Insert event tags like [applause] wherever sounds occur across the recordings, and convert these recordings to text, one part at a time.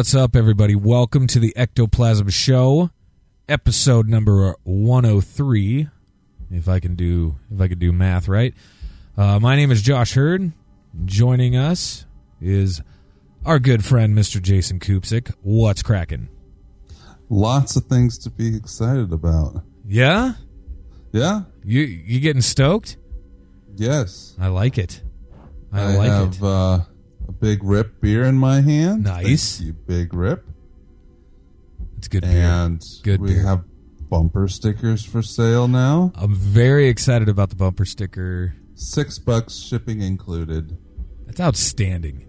What's up, everybody? Welcome to the Ectoplasm Show, episode number 103. If I can do, if I can do math right. Uh, my name is Josh Hurd. Joining us is our good friend, Mr. Jason Kupsik. What's cracking? Lots of things to be excited about. Yeah, Yeah. you you getting stoked? Yes. I like it. I, like have it. Uh, a big rip beer in my hand. Nice. Thank you, big rip. It's good beer. And Good we beer. have bumper stickers for sale now. I'm very excited about the bumper sticker. Six bucks shipping included. That's outstanding.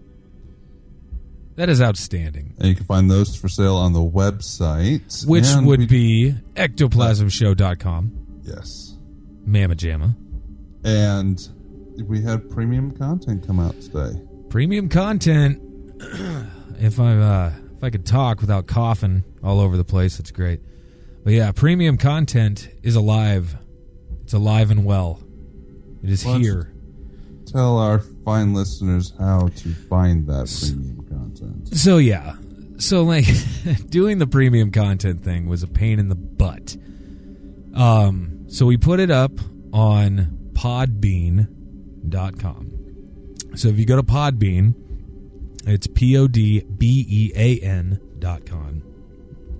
That is outstanding. And you can find those for sale on the website. Which And would we- be ectoplasmshow.com. Yes. Mamma Jamma. And we had premium content come out today. Premium content. [clears throat] if I uh, if I could talk without coughing all over the place, that's great. But yeah, premium content is alive. It's alive and well. It is Well, it's- here. Tell our fine listeners how to find that premium content. So yeah, so like [laughs] doing the premium content thing was a pain in the butt. Um, so we put it up on Podbean.com. So if you go to Podbean, it's p o d b e a n dot com.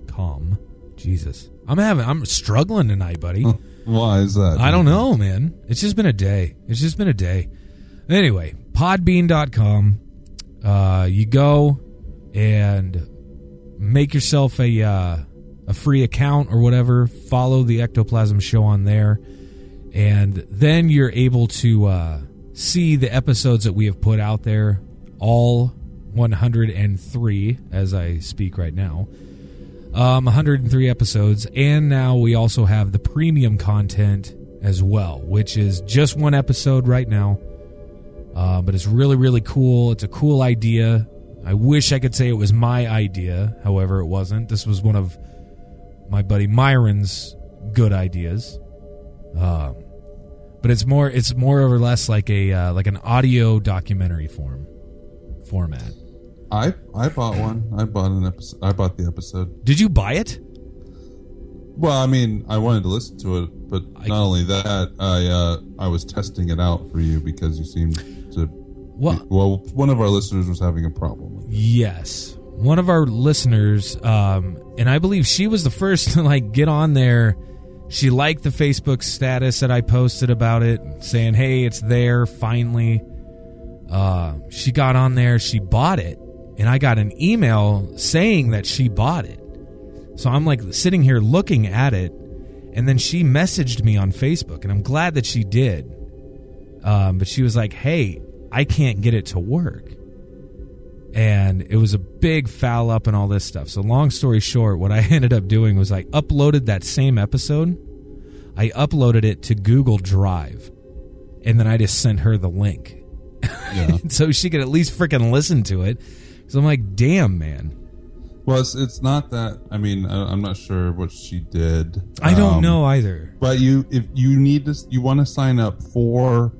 Com. Jesus, I'm having I'm struggling tonight, buddy. Why is that? I don't know, man. It's just been a day. It's just been a day. Anyway, podbean.com. Uh, you go and make yourself a uh, a free account or whatever. Follow the Ectoplasm Show on there, and then you're able to uh, see the episodes that we have put out there. All 103 as I speak right now um, 103 episodes, and now we also have the premium content as well, which is just one episode right now. Uh, but it's really, really cool. It's a cool idea. I wish I could say it was my idea, however, it wasn't. This was one of my buddy Myron's good ideas. Um, but it's more, it's more or less like a uh, like an audio documentary form format. I I bought one. I bought an episode. I bought the episode. Did you buy it? Well, I mean, I wanted to listen to it, but I- not only that, I uh, I was testing it out for you because you seemed to. Well, Well, one of our listeners was having a problem. with. Yes. One of our listeners, um, and I believe she was the first to like get on there. She liked the Facebook status that I posted about it, saying, "Hey, it's there finally." Uh, she got on there, she bought it, and I got an email saying that she bought it. So I'm like sitting here looking at it, and then she messaged me on Facebook, and I'm glad that she did. Um, but she was like, "Hey, I can't get it to work." and it was a big foul up and all this stuff. So long story short, what I [laughs] ended up doing was I uploaded that same episode. I uploaded it to Google Drive, and then I just sent her the link Yeah. [laughs] so she could at least freaking listen to it. So I'm like, damn, man. well, it's it's not that. I mean, I, I'm not sure what she did. I don't Um, know either. But you, if you need to, you want to sign up for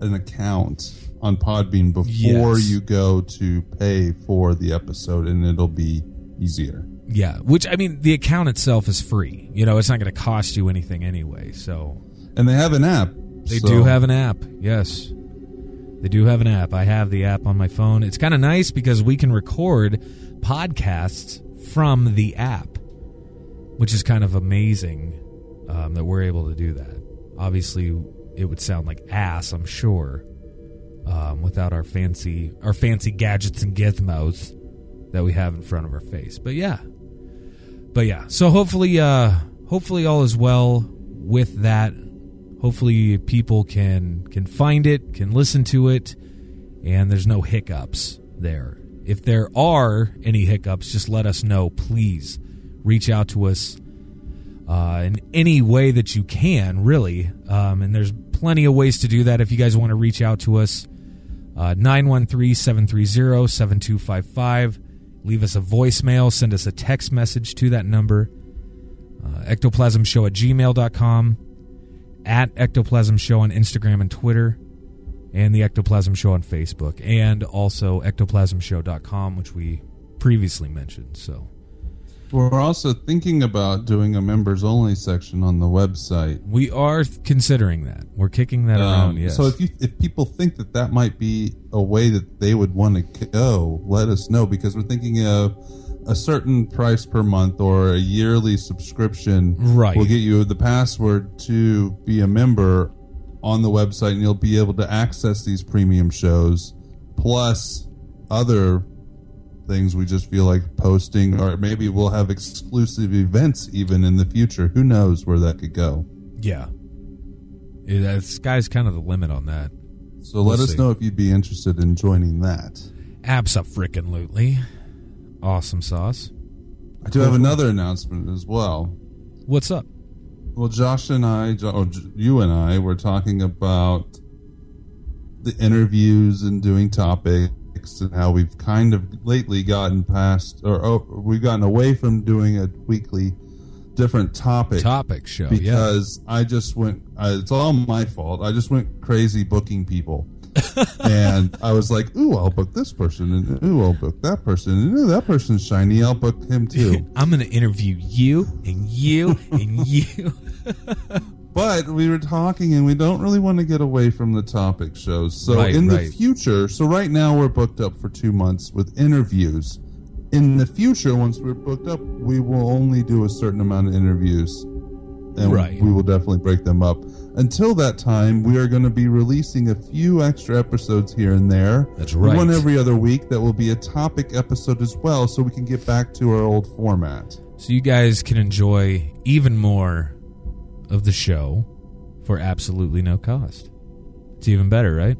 an account on Podbean before Yes. you go to pay for the episode, and it'll be easier. Yeah, which I mean, the account itself is free. You know, it's not going to cost you anything anyway. So And they have an app. They so- do have an app. Yes. They do have an app. I have the app on my phone. It's kind of nice because we can record podcasts from the app, which is kind of amazing um, that we're able to do that. Obviously, it would sound like ass, I'm sure, um, without our fancy our fancy gadgets and gizmos that we have in front of our face. But yeah, but yeah. So hopefully, uh, hopefully all is well with that. Hopefully people can can find it can listen to it and there's no hiccups there. If there are any hiccups just let us know. Please reach out to us uh, in any way that you can really. Um, and there's plenty of ways to do that. If you guys want to reach out to us uh, 913-730-7255 leave us a voicemail send us a text message to that number uh, ectoplasmshow at gmail.com at ectoplasm show on instagram and twitter and the ectoplasm show on facebook and also ectoplasmshow.com which we previously mentioned. So We're also thinking about doing a members only section on the website. we are considering that. We're kicking that Um, around. Yes. So if you if people think that that might be a way that they would want to go, let us know because we're thinking of a certain price per month or a yearly subscription. Right. will get you the password to be a member on the website, and you'll be able to access these premium shows plus other things we just feel like posting, or maybe we'll have exclusive events even in the future. Who knows where that could go? yeah. Yeah, the sky's kind of the limit on that. So We'll let us see. know if you'd be interested in joining that. Abso-frickin-lutely. Awesome sauce. I do have another announcement as well. What's up? Well, Josh and I, or you and I, were talking about the interviews and doing topics and how we've kind of lately gotten past, or oh, we've gotten away from doing a weekly different topic. Topic show. yeah. because I just went. Uh, it's all my fault. I just went crazy booking people, [laughs] and I was like, "Ooh, I'll book this person, and ooh, I'll book that person, and ooh, that person's shiny. I'll book him too." [laughs] I'm going to interview you and you and [laughs] you. But we were talking, and we don't really want to get away from the topic shows. So Right, in the future, so right now we're booked up for two months with interviews. In the future, once we're booked up, we will only do a certain amount of interviews. And Right. we will definitely break them up. Until that time, we are going to be releasing a few extra episodes here and there. That's right. One every other week that will be a topic episode as well, so we can get back to our old format. So you guys can enjoy even more of the show for absolutely no cost. It's even better, right?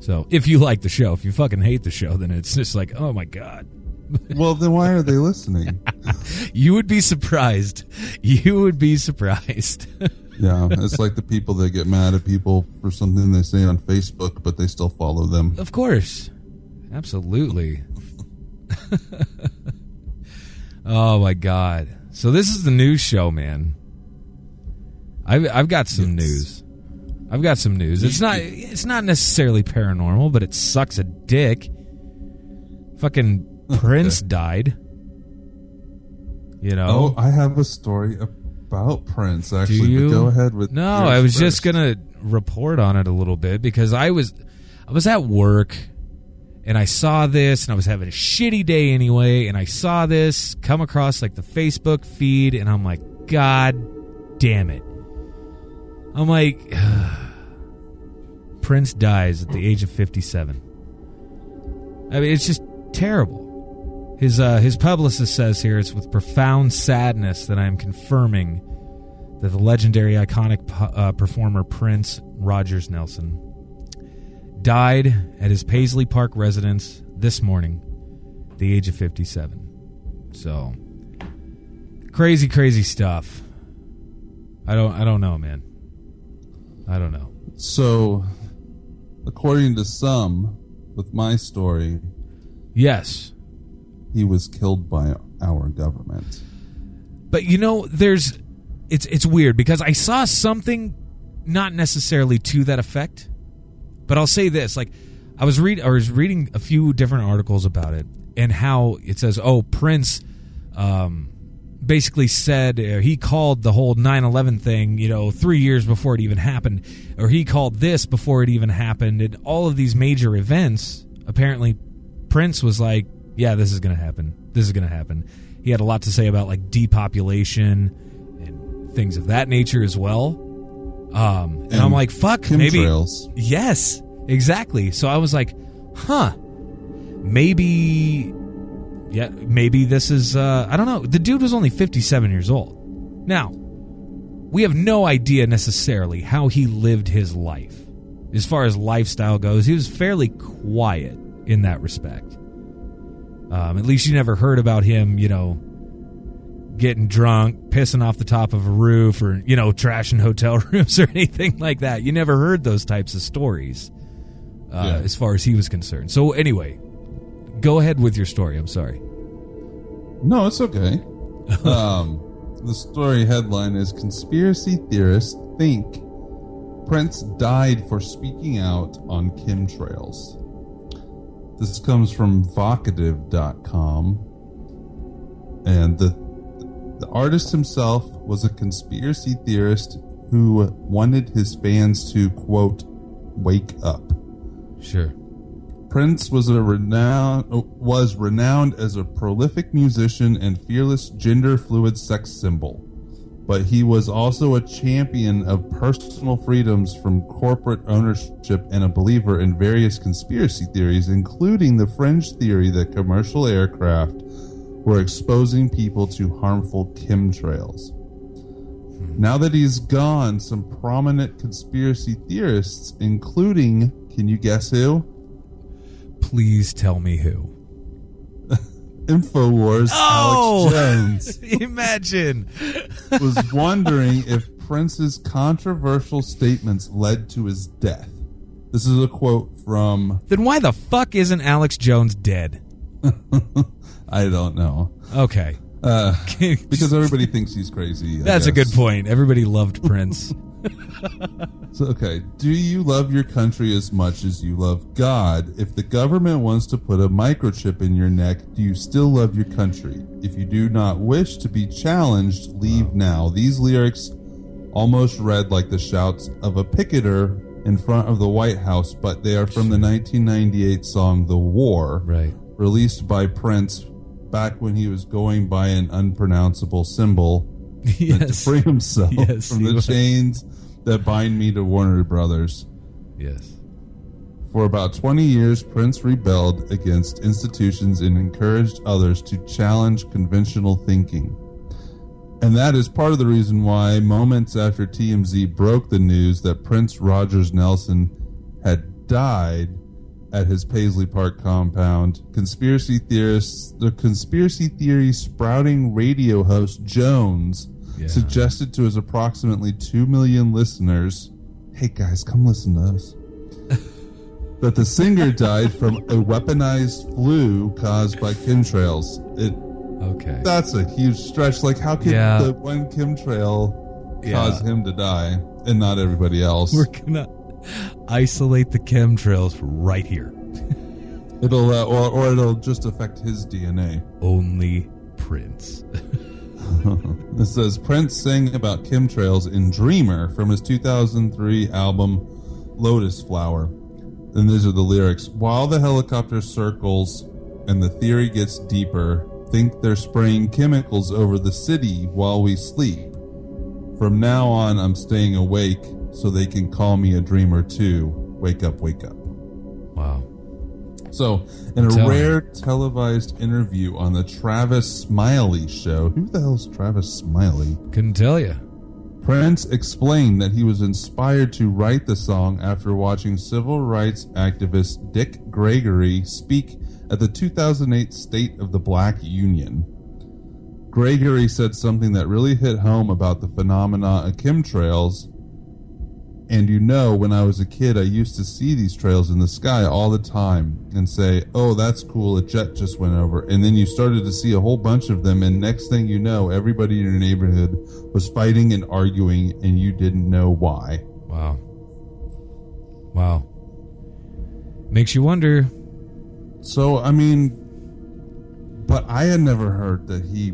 So if you like the show, if you fucking hate the show, then it's just like, oh my god. [laughs] well, then why are they listening? [laughs] You would be surprised. You would be surprised. [laughs] Yeah, it's like the people that get mad at people for something they say on Facebook, but they still follow them. of course. Absolutely. oh my god. So this is the news show, man. I've I've got some Yes. news. I've got some news. It's not it's not necessarily paranormal, but it sucks a dick. Fucking Prince died. You know? Oh, I have a story about Prince. Actually, but go ahead with. No, I was first. just gonna report on it a little bit because I was I was at work and I saw this and I was having a shitty day anyway and I saw this come across like the Facebook feed and I'm like, God damn it. I'm like [sighs] Prince dies at the age of 57. I mean, it's just terrible. His uh, his publicist says here it's with profound sadness that I am confirming that the legendary iconic uh, performer Prince Rogers Nelson died at his Paisley Park residence this morning, the age of 57. So crazy, crazy stuff. I don't, I don't know, man. I don't know. So, according to some, with my story, Yes, he was killed by our government. but you know, there's, it's it's weird because I saw something, not necessarily to that effect, but I'll say this: like, I was read, I was reading a few different articles about it and how it says, oh, Prince, um, basically said uh, he called the whole 9-11 thing you know three years before it even happened or he called this before it even happened and all of these major events apparently prince was like yeah this is gonna happen this is gonna happen he had a lot to say about like depopulation and things of that nature as well um, and, i'm like fuck maybe Chemtrails. Yes, exactly. So I was like, huh, maybe, yeah, maybe this is, uh, I don't know. The dude was only 57 years old. Now, we have no idea necessarily how he lived his life. As far as lifestyle goes, he was fairly quiet in that respect. Um, at least you never heard about him, you know, getting drunk, pissing off the top of a roof, or you know, trashing hotel [laughs] rooms or anything like that. You never heard those types of stories, uh, Yeah. as far as he was concerned. So anyway, go ahead with your story. I'm sorry. No, it's okay. [laughs] um, the story headline is Conspiracy Theorists Think Prince Died for Speaking Out on Chemtrails. This comes from vocativ.com. And The the artist himself was a conspiracy theorist who wanted his fans to quote wake up. Sure. Prince was a renowned was renowned as a prolific musician and fearless gender fluid sex symbol. But he was also a champion of personal freedoms from corporate ownership and a believer in various conspiracy theories, including the fringe theory that commercial aircraft were exposing people to harmful chemtrails. Now that he's gone, some prominent conspiracy theorists, including, can you guess who? Please tell me who. [laughs] Infowars Oh! Alex Jones [laughs] Imagine. was wondering if Prince's controversial statements led to his death. This is a quote from Then why the fuck isn't Alex Jones dead? [laughs] I don't know. Okay. Uh, because everybody thinks he's crazy. I That's a good point. Everybody loved Prince. [laughs] So, okay, do you love your country as much as you love God? If the government wants to put a microchip in your neck, do you still love your country? If you do not wish to be challenged, leave now. These lyrics almost read like the shouts of a picketer in front of the White House, but they are from the 1998 song The War, right. released by Prince back when he was going by an unpronounceable symbol meant to free himself [laughs] Yes, from the was. chains that bind me to Warner Brothers. Yes. For about 20 years, Prince rebelled against institutions and encouraged others to challenge conventional thinking. And that is part of the reason why, moments after TMZ broke the news that Prince Rogers Nelson had died at his Paisley Park compound, conspiracy theorists, the conspiracy theory sprouting radio host Jones Yeah. suggested to his approximately 2 million listeners hey guys, come listen to us [laughs] that the singer died from a weaponized flu caused by chemtrails. It Okay. that's a huge stretch. Like, how could Yeah. the one chemtrail Yeah. cause him to die and not everybody else? We're gonna isolate the chemtrails right here. It'll uh, or or it'll just affect his DNA. Only Prince. [laughs] [laughs] It says Prince sang about chemtrails in Dreamer from his 2003 album Lotus Flower. And these are the lyrics. While the helicopter circles and the theory gets deeper, think they're spraying chemicals over the city while we sleep. From now on, I'm staying awake so they can call me a dreamer too. Wake up, wake up. Wow. So, in a rare televised interview on the Travis Smiley show, who the hell's Travis Smiley? Couldn't tell you. Prince explained that he was inspired to write the song after watching civil rights activist Dick Gregory speak at the 2008 State of the Black Union. Gregory said something that really hit home about the phenomena of chemtrails. And you know, when I was a kid, I used to see these trails in the sky all the time and say, Oh, that's cool, a jet just went over. And then you started to see a whole bunch of them, and next thing you know, everybody in your neighborhood was fighting and arguing, and you didn't know why. Wow. Wow. Makes you wonder. So, I mean, but I had never heard that he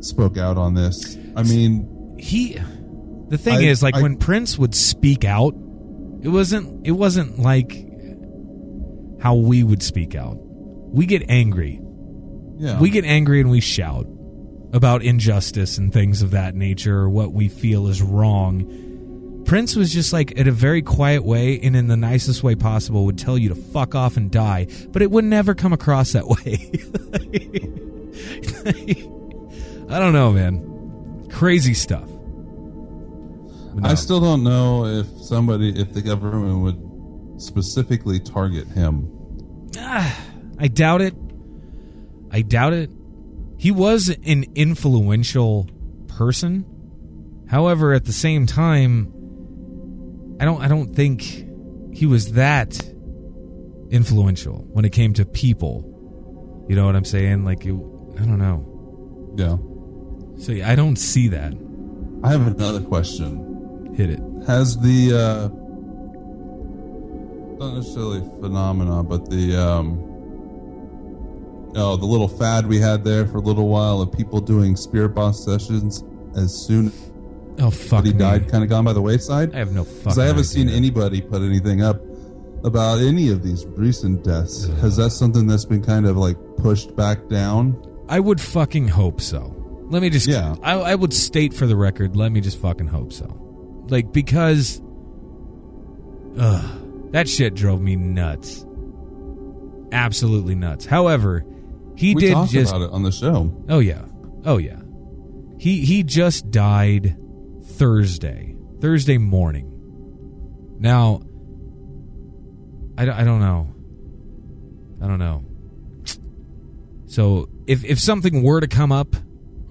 spoke out on this. I mean, He the thing I- is like I- when Prince would speak out, it wasn't it wasn't like how we would speak out. We get angry. yeah. We get angry and we shout about injustice and things of that nature or what we feel is wrong. Prince was just like in a very quiet way and in the nicest way possible would tell you to fuck off and die, but it would never come across that [laughs] way. [laughs] I don't know, man. Crazy stuff. No. I still don't know if somebody, if the government would specifically target him. Ah, I doubt it. I doubt it. He was an influential person. However, at the same time, I don't I don't think he was that influential when it came to people. You know what I'm saying? Like it, I don't know. Yeah. So yeah, I don't see that. I have another question. Hit it. Has the, uh, not necessarily phenomena, but the, um, oh, the little fad we had there for a little while of people doing spirit box sessions as soon Oh as fuck he died, kind of gone by the wayside. I have no Because. I haven't seen anybody put anything up about any of these recent deaths. Has that something that's been kind of like pushed back down? I would fucking hope so. Let me just. Yeah. I, I would state for the record. Let me just fucking hope so. Like because. Ugh, that shit drove me nuts. Absolutely nuts. However, he we did just. about it on the show. Oh yeah. Oh yeah. He he just died Thursday. Thursday morning. Now I, don't- I don't know. I don't know. So if if something were to come up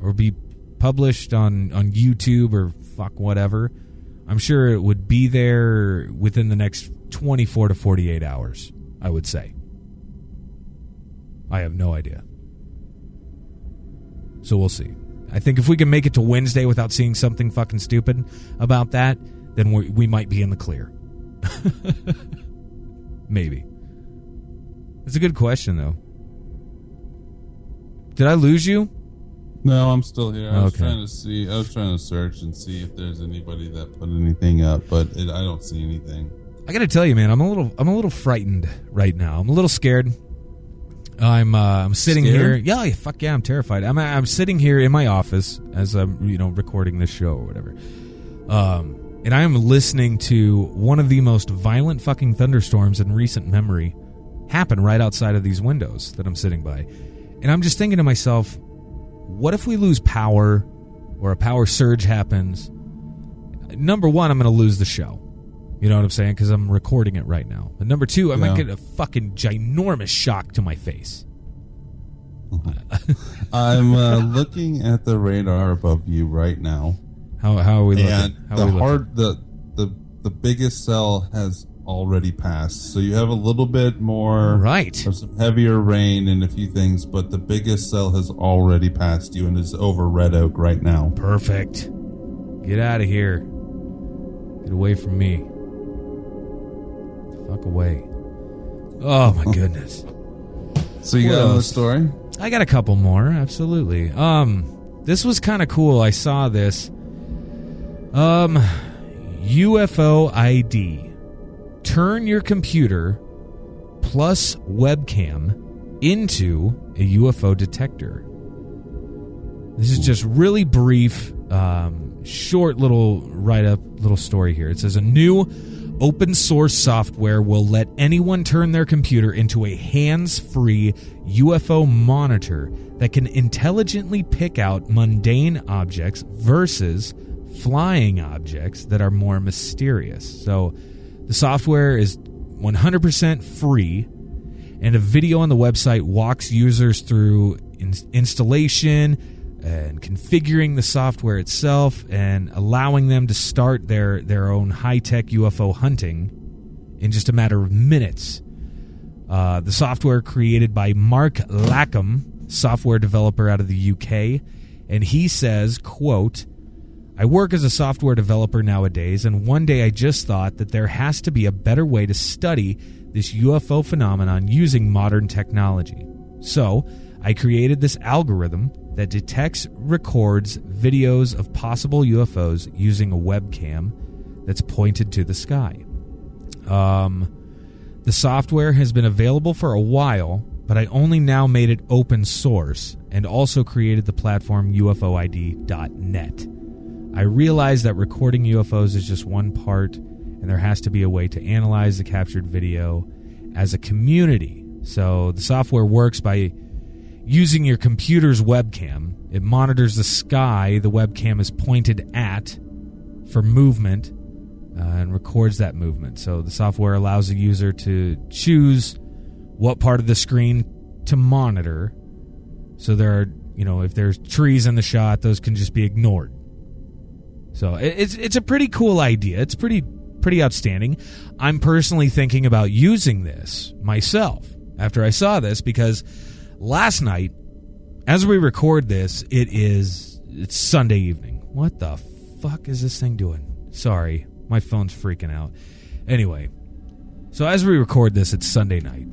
or be published on on YouTube or fuck whatever, I'm sure it would be there within the next 24 to 48 hours, I would say. I have no idea. So we'll see. I think if we can make it to Wednesday without seeing something fucking stupid about that, then we we might be in the clear. [laughs] Maybe. It's a good question though. Did I lose you? No, I'm still here. I was Okay. trying to see. I was trying to search and see if there's anybody that put anything up, but it, I don't see anything. I got to tell you, man, I'm a little I'm a little frightened right now. I'm a little scared. I'm uh, I'm sitting Scared? here. Yeah, yeah, fuck yeah, I'm terrified. I'm I'm sitting here in my office as I'm you know recording this show or whatever. Um, and I am listening to one of the most violent fucking thunderstorms in recent memory happen right outside of these windows that I'm sitting by. And I'm just thinking to myself, what if we lose power or a power surge happens? Number one, I'm going to lose the show. You know what I'm saying? Because I'm recording it right now. And number two, I might get a fucking ginormous shock to my face. [laughs] I'm uh, looking at the radar above you right now, How, how are we looking? How the we looking? hard the the the biggest cell has already passed. So you have a little bit more Right. of some heavier rain and a few things, but the biggest cell has already passed you and is over Red Oak right now. Perfect. Get out of here. Get away from me. Fuck away. Oh my [laughs] goodness. So you got another story? I got a couple more, absolutely. Um this was kind of cool. I saw this. Um UFO ID. Turn your computer plus webcam into a UFO detector. This is just really brief, um, short little write up, little story here. It says a new open source software will let anyone turn their computer into a hands free UFO monitor that can intelligently pick out mundane objects versus flying objects that are more mysterious. So the software is 100% free and a video on the website walks users through in- installation and configuring the software itself and allowing them to start their their own high-tech UFO hunting in just a matter of minutes. Uh, the software created by Mark Lackham, software developer out of the UK, and he says, "quote." I work as a software developer nowadays, and one day I just thought that there has to be a better way to study this UFO phenomenon using modern technology. So, I created this algorithm that detects, records videos of possible UFOs using a webcam that's pointed to the sky. Um, the software has been available for a while, but I only now made it open source and also created the platform UFOID.net. I realize that recording UFOs is just one part, and there has to be a way to analyze the captured video as a community. So the software works by using your computer's webcam. It monitors the sky the webcam is pointed at for movement uh, and records that movement. So the software allows the user to choose what part of the screen to monitor. So there are, you know, if there's trees in the shot, those can just be ignored. So it's it's a pretty cool idea. It's pretty pretty outstanding. I'm personally thinking about using this myself after I saw this because last night, as we record this, it is it's Sunday evening. What the fuck is this thing doing? Sorry, my phone's freaking out. Anyway, so as we record this, it's Sunday night,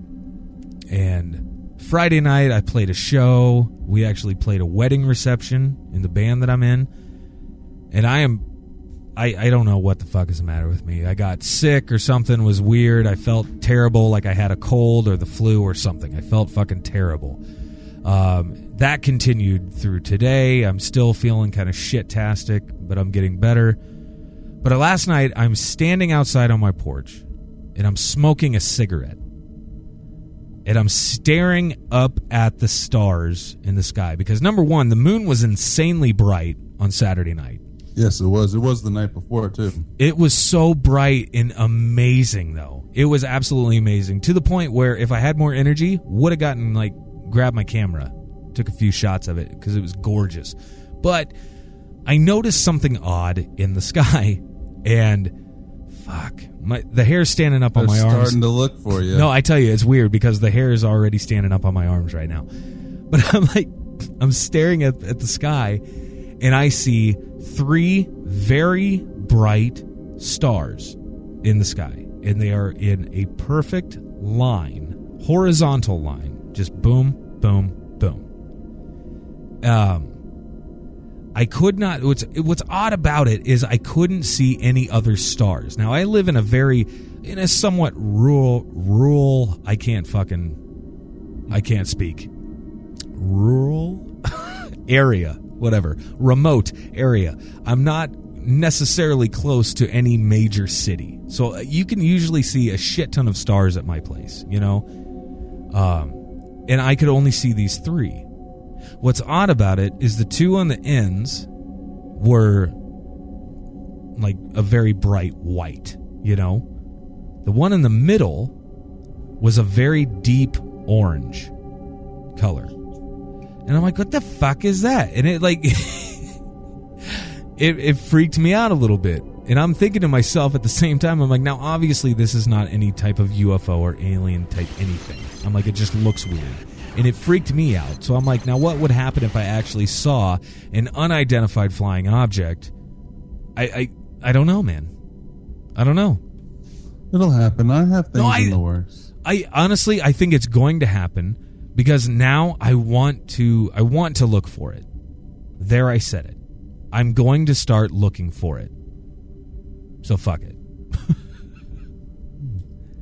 and Friday night, I played a show. We actually played a wedding reception in the band that I'm in. And I am, I, I don't know what the fuck is the matter with me. I got sick or something was weird. I felt terrible, like I had a cold or the flu or something. I felt fucking terrible. Um, that continued through today. I'm still feeling kind of shit-tastic, but I'm getting better. But last night, I'm standing outside on my porch and I'm smoking a cigarette. And I'm staring up at the stars in the sky because number one, the moon was insanely bright on Saturday night. Yes, it was. It was the night before too. It was so bright and amazing, though. It was absolutely amazing to the point where if I had more energy, would have gotten like grabbed my camera, took a few shots of it because it was gorgeous. But I noticed something odd in the [laughs] sky, and fuck, my the hair standing up on They're my arms. starting to look for you. No, I tell you, it's weird because the hair is already standing up on my arms right now. [laughs] But I'm like, I'm staring at, at the sky, and I see three very bright stars in the sky, and they are in a perfect line, horizontal line, just boom, boom, boom. Um, I could not. What's what's odd about it is I couldn't see any other stars. Now I live in a very, in a somewhat rural, rural. I can't fucking, I can't speak. Rural [laughs] area, whatever, remote area. I'm not necessarily close to any major city, so you can usually see a shit ton of stars at my place. You know, um, and I could only see these three. What's odd about it is the two on the ends were like a very bright white, you know? The one in the middle was a very deep orange color. And I'm like, what the fuck is that? And it like [laughs] it, it freaked me out a little bit. And I'm thinking to myself at the same time, I'm like, now obviously this is not any type of UFO or alien type anything. I'm like, it just looks weird and it freaked me out. So I'm like, now what would happen if I actually saw an unidentified flying object? I I, I don't know, man. I don't know. It'll happen. I have things No, I- in the works. I honestly I think it's going to happen because now I want to I want to look for it. There I said it. I'm going to start looking for it. So fuck it. [laughs]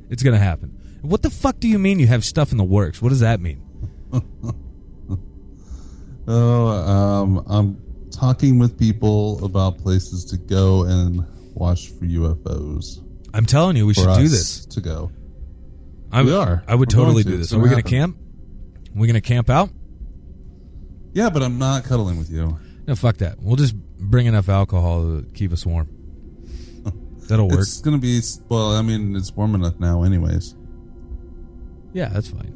it's going to happen. What the fuck do you mean you have stuff in the works? What does that mean? [laughs] Oh, um, I'm talking with people about places to go and watch for UFOs. I'm telling you we should do this. to go. I, We are. I would We're totally to. do this. Are we going to camp? We going to camp out? Yeah, but I'm not cuddling with you. No, fuck that. We'll just bring enough alcohol to keep us warm. [laughs] That'll work. It's gonna be well. I mean, it's warm enough now, anyways. yeah, that's fine.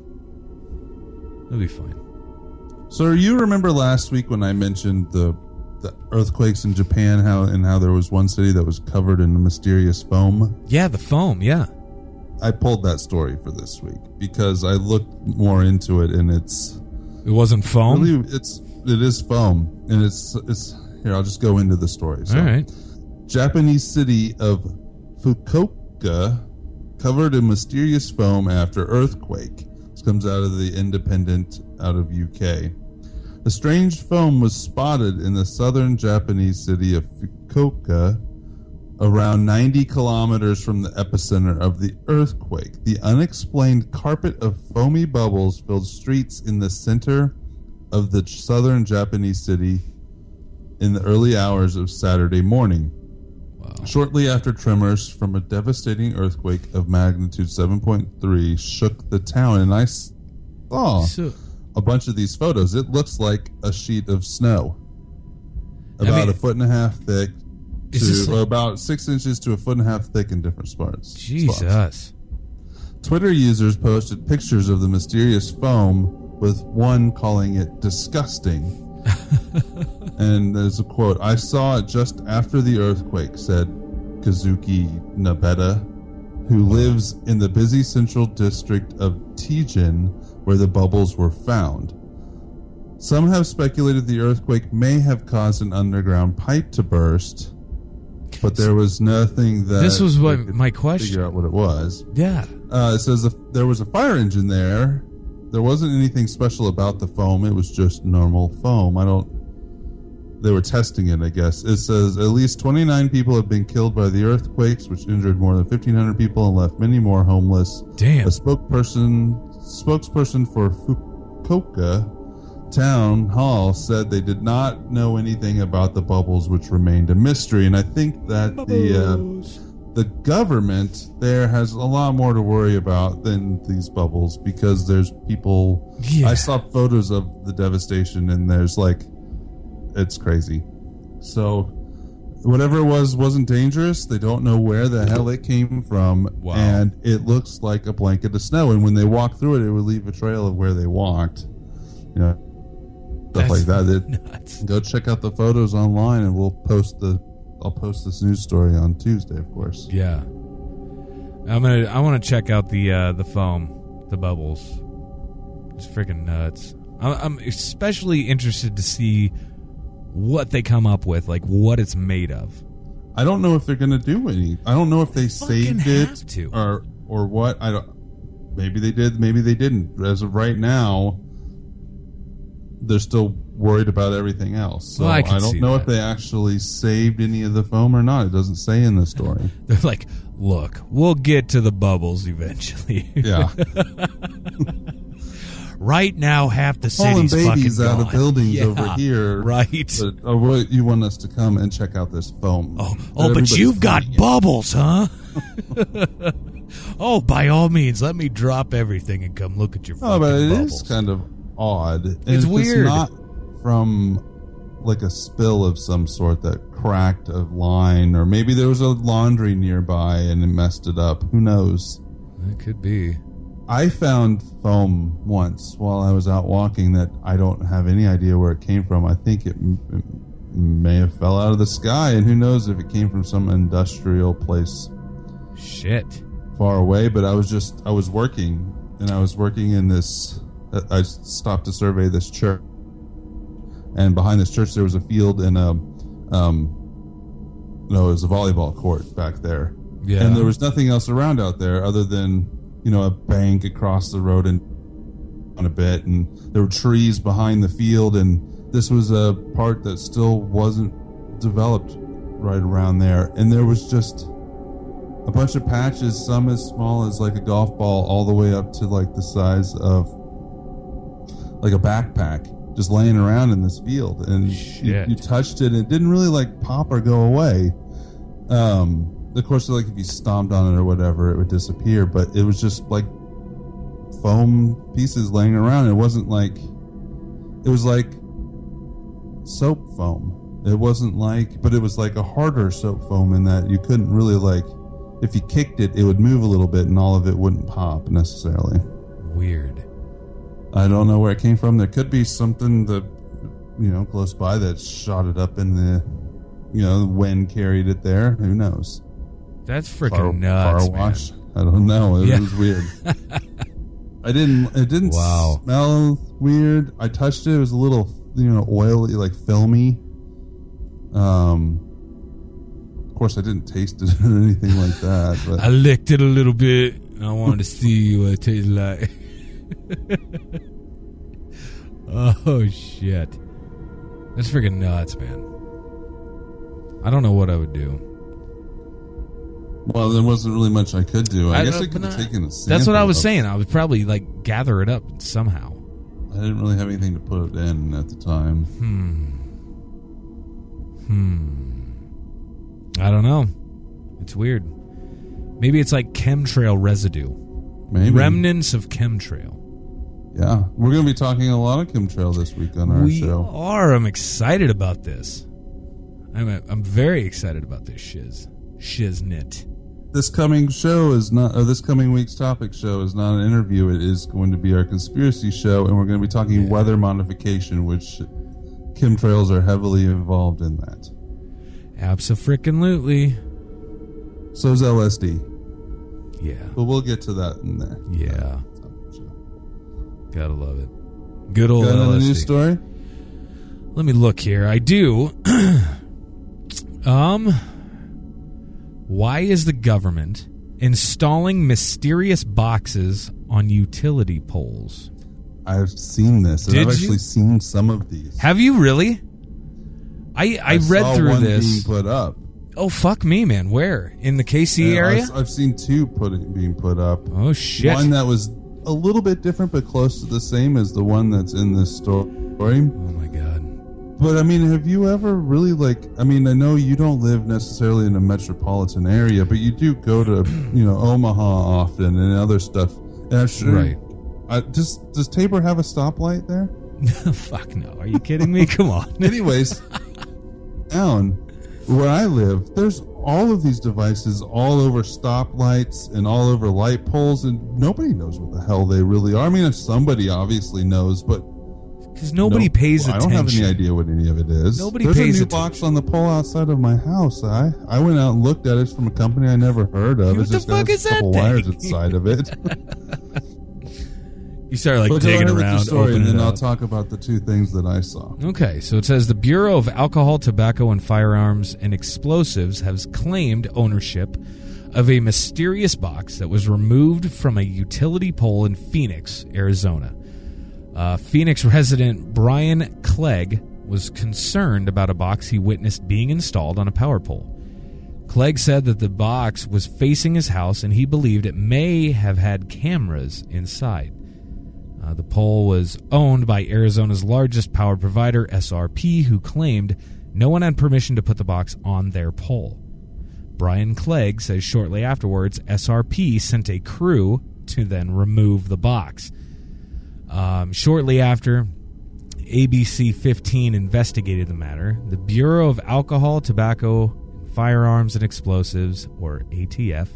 It'll be fine. So, you remember last week when I mentioned the the earthquakes in Japan, how and how there was one city that was covered in a mysterious foam? Yeah, the foam. Yeah. I pulled that story for this week because I looked more into it, and it's It wasn't foam. really it's it is foam, and it's it's here. I'll just go into the story. So, All right. Japanese city of Fukuoka covered in mysterious foam after earthquake. This comes out of the Independent out of UK. A strange foam was spotted in the southern Japanese city of Fukuoka, around 90 kilometers from the epicenter of the earthquake. The unexplained carpet of foamy bubbles filled streets in the center of the southern Japanese city in the early hours of Saturday morning. Shortly after tremors from a devastating earthquake of magnitude 7.3 shook the town, and I saw So, a bunch of these photos. It looks like a sheet of snow, about mean- a foot and a half thick, to like- about six inches to a foot and a half thick in different spots. spots. Jesus. Twitter users posted pictures of the mysterious foam, with one calling it disgusting. [laughs] and there's a quote I saw it just after the earthquake, said Kazuki Nabeta, who lives in the busy central district of Tenjin, where the bubbles were found. Some have speculated the earthquake may have caused an underground pipe to burst, but there was nothing that This was what could my question- Figure out what it was. Yeah. Uh, it says the, there was a fire engine there there wasn't anything special about the foam. It was just normal foam. I don't. They were testing it, I guess. It says at least 29 people have been killed by the earthquakes, which injured more than 1,500 people and left many more homeless. Damn. A spokesperson spokesperson for Fukuoka Town Hall said they did not know anything about the bubbles, which remained a mystery. And I think that the uh, the government there has a lot more to worry about than these bubbles because there's people. Yeah. I saw photos of the devastation, and there's like, it's crazy. So whatever it was wasn't dangerous. They don't know where the hell it came from, Wow. and it looks like a blanket of snow. And when they walk through it, it would leave a trail of where they walked. You know, stuff That's like that. It- nuts. go check out the photos online, and we'll post the. I'll post this news story on Tuesday, of course. Yeah. I'm gonna. I want to check out the uh, the foam, the bubbles. It's freaking nuts. I'm, I'm especially interested to see what they come up with, like what it's made of. I don't know if they're going to do any. I don't know if they fucking saved it to. or or what. I don't. Maybe they did. Maybe they didn't. As of right now, they're still worried about everything else. So Well, I I, can don't know that. if they actually saved any of the foam or not. It doesn't say in the story. [laughs] They're like, look, we'll get to the bubbles eventually. [laughs] Yeah, [laughs] right now, half the pulling city's babies fucking out of gone. buildings Yeah, over here. Right. But, uh, what- you want us to come and check out this foam? Oh, oh that oh, but everybody's you've got it. bubbles, huh? oh, by all means, let me drop everything and come look at your Oh, fucking but it bubbles. is kind of odd. And It's weird. not from like a spill of some sort that cracked a line, or maybe there was a laundry nearby and it messed it up. Who knows? It could be. I found foam once while I was out walking that I don't have any idea where it came from. I think it, it may have fell out of the sky, and who knows if it came from some industrial place Shit. far away, but I was just I was working and I was working in this. I stopped to survey this church, and behind this church there was a field and a, um, no, it was a volleyball court back there. Yeah. and there was nothing else around out there other than you know a bank across the road and on a bit, and there were trees behind the field, and this was a part that still wasn't developed right around there, and there was just a bunch of patches, some as small as like a golf ball, all the way up to like the size of like a backpack, just laying around in this field. And you, you touched it, and it didn't really like pop or go away. Um, of course, like if you stomped on it or whatever, it would disappear. But it was just like foam pieces laying around. It wasn't like it was like soap foam. It wasn't like, but it was like a harder soap foam in that you couldn't really like, if you kicked it, it would move a little bit and all of it wouldn't pop necessarily. Weird. I don't know where it came from. There could be something that, you know, close by that shot it up in the, you know, the wind carried it there. Who knows? That's freaking nuts, car man. wash? I don't know. It Yeah. was weird. [laughs] I didn't. It didn't Wow. smell weird. I touched it. It was a little, you know, oily, like filmy. Um. Of course, I didn't taste it [laughs] or anything like that. But I licked it a little bit. and I wanted to see what it tastes like. [laughs] oh shit, that's freaking nuts, man. I don't know what I would do. well, there wasn't really much I could do. I, I guess I could have taken a. That's what I was saying. I would probably like gather it up somehow. I didn't really have anything to put it in at the time. Hmm. Hmm. I don't know. It's weird. Maybe it's like chemtrail residue, Maybe remnants of chemtrail. Yeah, we're going to be talking a lot of chemtrail this week on our we show. are. I'm excited about this. I'm I'm very excited about this shiz shiznit. This coming show is not, or this coming week's topic show is not an interview. It is going to be our conspiracy show, and we're going to be talking weather modification, which chemtrails are heavily involved in that. Absolutely. So is LSD, Yeah. but we'll get to that in there. Yeah. Gotta love it. Good old Got another LSD. news story? Let me look here. I do. [clears throat] um, why is the government installing mysterious boxes on utility poles? I've seen this, Did I've you? actually seen some of these. Have you really? I I, read saw through one this. being put up. Oh fuck me, man. Where in the KC And area? I've, I've seen two put being put up. oh shit. One that was a little bit different, but close to the same as the one that's in this story. oh my god. But I mean, have you ever really like? I mean, I know you don't live necessarily in a metropolitan area, but you do go to [clears throat] you know Omaha often and other stuff. And I'm sure. Right. I, does Does Tabor have a stoplight there? [laughs] fuck no. Are you kidding me? Come on. Anyways, [laughs] down where I live, there's all of these devices all over stoplights and all over light poles, and nobody knows what the hell they really are. I mean, if somebody obviously knows, but Because nobody no- pays I don't have any idea what any of it is. Nobody There's pays a new attention. box on the pole outside of my house. I I went out and looked at it. It's from a company I never heard of. What it's the got fuck is that wires inside of it. [laughs] [laughs] You start like But digging ahead with your around, story, open and then I'll talk about the two things that I saw. Okay, so it says the Bureau of Alcohol, Tobacco, and Firearms and Explosives has claimed ownership of a mysterious box that was removed from a utility pole in Phoenix, Arizona. Uh, Phoenix resident Brian Clegg was concerned about a box he witnessed being installed on a power pole. Clegg said that the box was facing his house and he believed it may have had cameras inside. Uh, the pole was owned by Arizona's largest power provider, SRP, who claimed no one had permission to put the box on their pole. Brian Clegg says shortly afterwards, SRP sent a crew to then remove the box. Um, shortly after, ABC 15 investigated the matter. The Bureau of Alcohol, Tobacco, Firearms, and Explosives, or ATF,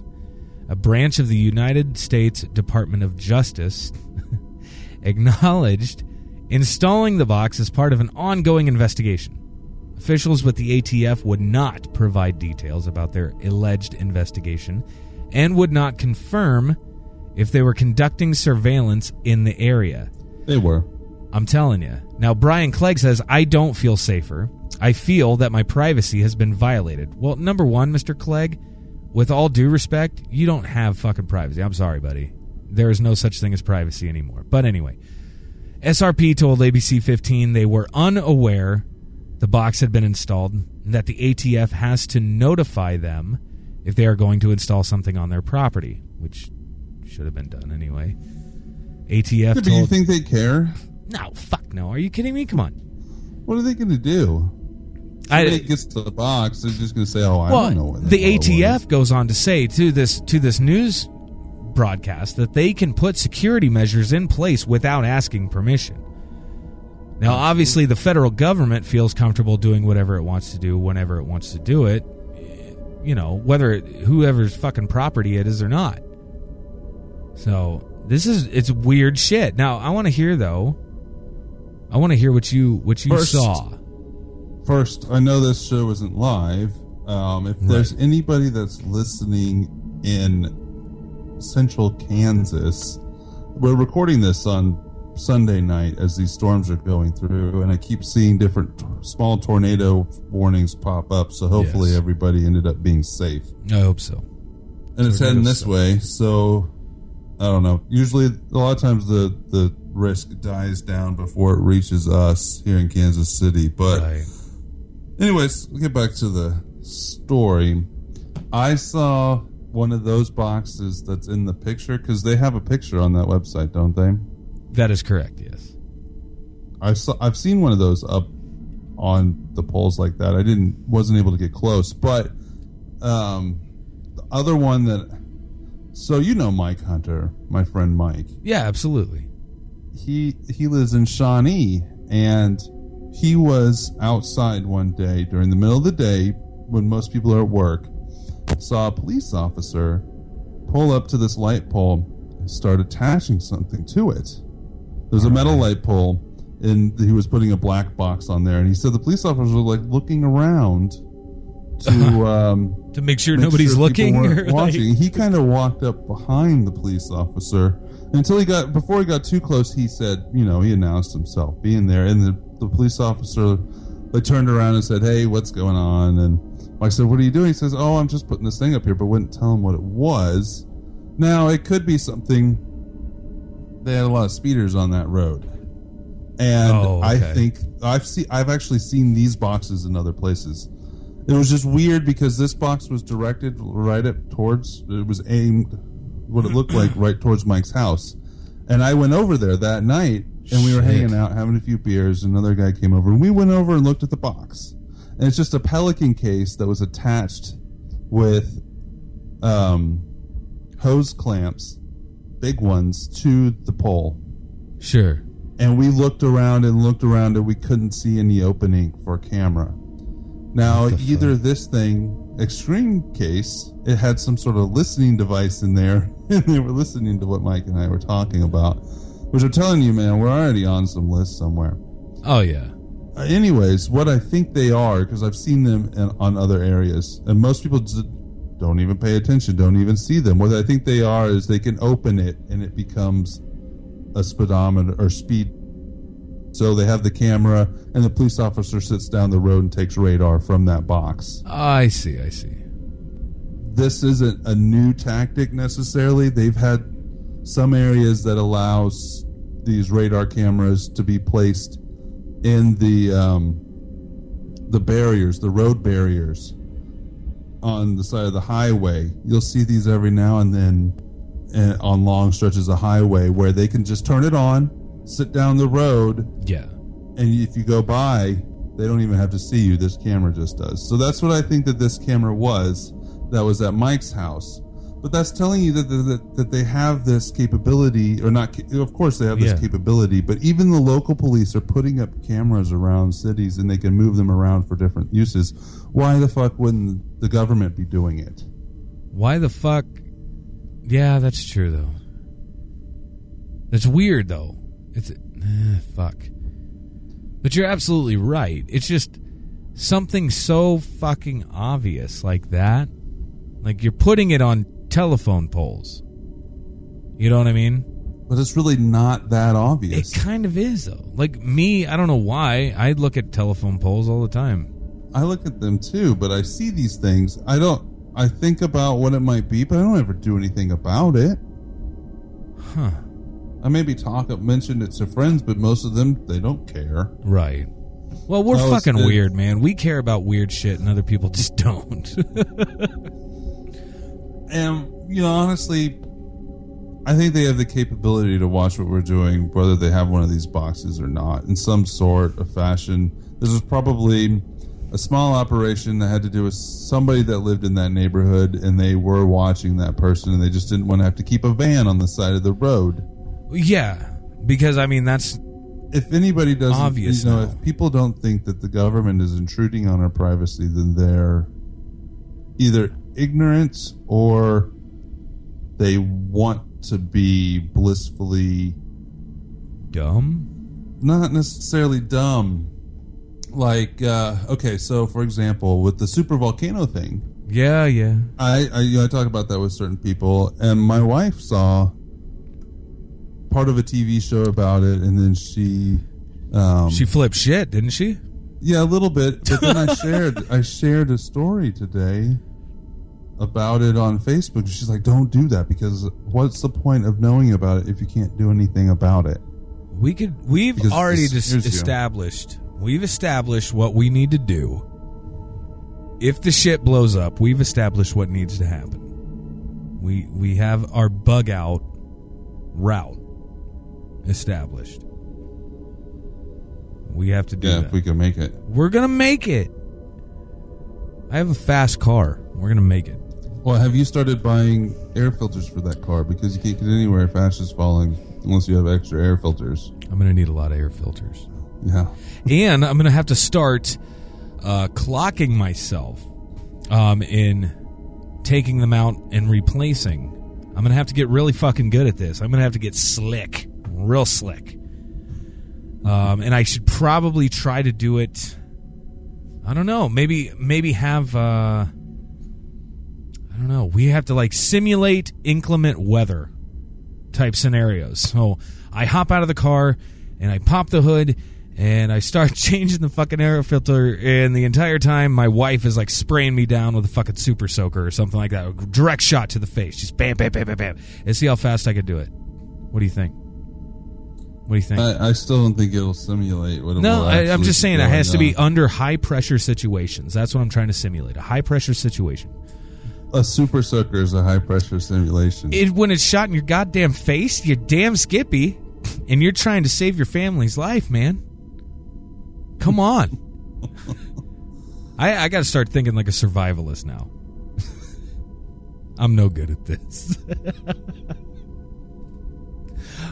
a branch of the United States Department of Justice, [laughs] acknowledged installing the box as part of an ongoing investigation. Officials with the ATF would not provide details about their alleged investigation and would not confirm if they were conducting surveillance in the area. They were. I'm telling you. Now, Brian Clegg says, I don't feel safer. I feel that my privacy has been violated. Well, number one, Mr. Clegg, with all due respect, you don't have fucking privacy. I'm sorry, buddy. There is no such thing as privacy anymore. But anyway, SRP told ABC 15 they were unaware the box had been installed and that the ATF has to notify them if they are going to install something on their property, which should have been done anyway. ATF but you told think they care? no, fuck no. Are you kidding me? Come on. What are they going to do? I- Somebody gets to the box, they're just going to say, "Oh, I well, don't know what the ATF was." goes on to say to this to this news broadcast that they can put security measures in place without asking permission. Now, obviously, the federal government feels comfortable doing whatever it wants to do whenever it wants to do it. You know, whether it, whoever's fucking property it is or not. So this is it's weird shit. Now, I want to hear though. I want to hear what you what you First- saw. First, I know this show isn't live. Um, if there's anybody that's listening in central Kansas, we're recording this on Sunday night as these storms are going through, and I keep seeing different t- small tornado warnings pop up. So hopefully, Yes. everybody ended up being safe. I hope so. and it's heading this way. So I don't know. Usually, a lot of times the the risk dies down before it reaches us here in Kansas City. But Right. anyways, we'll get back to the story. I saw one of those boxes that's in the picture because they have a picture on that website, don't they? That is correct. Yes. I saw. I've seen one of those up on the poles like that. I didn't wasn't able to get close, but um, the other one that. So you know Mike Hunter, my friend Mike. Yeah, absolutely. He he lives in Shawnee, and he was outside one day during the middle of the day when most people are at work. Saw a police officer pull up to this light pole and start attaching something to it. There's a metal light pole, and he was putting a black box on there. And he said the police officers were like looking around to [laughs] um, To make sure make nobody's sure looking or like- watching. He kind of walked up behind the police officer until he got before he got too close. He said, you know, he announced himself being there, and the, the police officer they turned around and said, "Hey, what's going on?" And Mike said, "What are you doing?" He says, "Oh, I'm just putting this thing up here," but wouldn't tell him what it was. Now it could be something they had a lot of speeders on that road, and Oh, I think I've seen I've actually seen these boxes in other places. It was just weird because this box was directed right up towards. It was aimed what it looked like right towards Mike's house, and I went over there that night and we were Shit. hanging out having a few beers. Another guy came over and we went over and looked at the box, and it's just a pelican case that was attached with um, hose clamps, big ones, to the pole. Sure. And we looked around and looked around and we couldn't see any opening for a camera. Now, either this thing, extreme case, it had some sort of listening device in there, [laughs] and they were listening to what Mike and I were talking about. Which I'm telling you, man, we're already on some list somewhere. Oh yeah. Uh, anyways, what I think they are, because I've seen them in, on other areas, and most people don't even pay attention, don't even see them. What I think they are is they can open it and it becomes a speedometer or speed. So they have the camera, and the police officer sits down the road and takes radar from that box. I see. I see. This isn't a new tactic necessarily. They've had some areas that allows these radar cameras to be placed in the um, the barriers, the road barriers on the side of the highway. You'll see these every now and then uh, on long stretches of highway where they can just turn it on, sit down the road, Yeah. and if you go by, they don't even have to see you. This camera just does. So that's what I think that this camera was. That was at Mike's house. But that's telling you that that, that they have this capability, or not? Of course, they have this Yeah. capability. But even the local police are putting up cameras around cities, and they can move them around for different uses. Why the fuck wouldn't the government be doing it? Why the fuck? Yeah, that's true though. That's weird though. It's eh, fuck. But you're absolutely right. It's just something so fucking obvious like that. Like you're putting it on telephone poles. You know what I mean? But it's really not that obvious. It kind of is though. Like me, I don't know why. I look at telephone poles all the time. I look at them too, but I see these things. I don't. I think about what it might be, but I don't ever do anything about it. Huh. I maybe talk up mentioned it to friends, but most of them they don't care. Right. Well, we're fucking weird, man. We care about weird shit and other people [laughs] just don't. [laughs] And you know, honestly, I think they have the capability to watch what we're doing, whether they have one of these boxes or not, in some sort of fashion. This was probably a small operation that had to do with somebody that lived in that neighborhood, and they were watching that person, and they just didn't want to have to keep a van on the side of the road. yeah, because I mean that's if anybody doesn't, Obvious you know, now. if people don't think that the government is intruding on our privacy, then they're either ignorant or they want to be blissfully dumb. not necessarily dumb. Like, uh, okay, so for example, with the super volcano thing, Yeah, yeah. I, I, you know, I talk about that with certain people, and my wife saw part of a TV show about it, and then she, um, She flipped shit, didn't she? Yeah, a little bit. But then I [laughs] shared I shared a story today about it on Facebook. She's like, "Don't do that because what's the point of knowing about it if you can't do anything about it?" We could. We've Because already here's established. We've established what we need to do. If the shit blows up, we've established what needs to happen. We we have our bug out route established. We have to do Yeah, that. if we can make it. We're gonna make it. I have a fast car. We're gonna make it. Well, have you started buying air filters for that car because you can't get anywhere if ash is falling unless you have extra air filters? I'm gonna need a lot of air filters. Yeah. and I'm gonna have to start uh, clocking myself um, in taking them out and replacing. I'm gonna have to get really fucking good at this. I'm gonna have to get slick, real slick. Um, and I should probably try to do it. I don't know. Maybe maybe have. Uh, I don't know. We have to like simulate inclement weather type scenarios. So I hop out of the car and I pop the hood and I start [laughs] changing the fucking air filter. And the entire time, my wife is like spraying me down with a fucking super soaker or something like that. A direct shot to the face. Just bam, bam, bam, bam, bam. And see how fast I could do it. What do you think? What do you think? I, I still don't think it'll simulate what. no, I, I'm just saying it has to be under high pressure situations. That's what I'm trying to simulate. A high pressure situation. A super soaker is a high pressure simulation. It, when it's shot in your goddamn face, you're damn skippy, and you're trying to save your family's life, man. Come on. [laughs] I, I got to start thinking like a survivalist now. I'm no good at this. [laughs]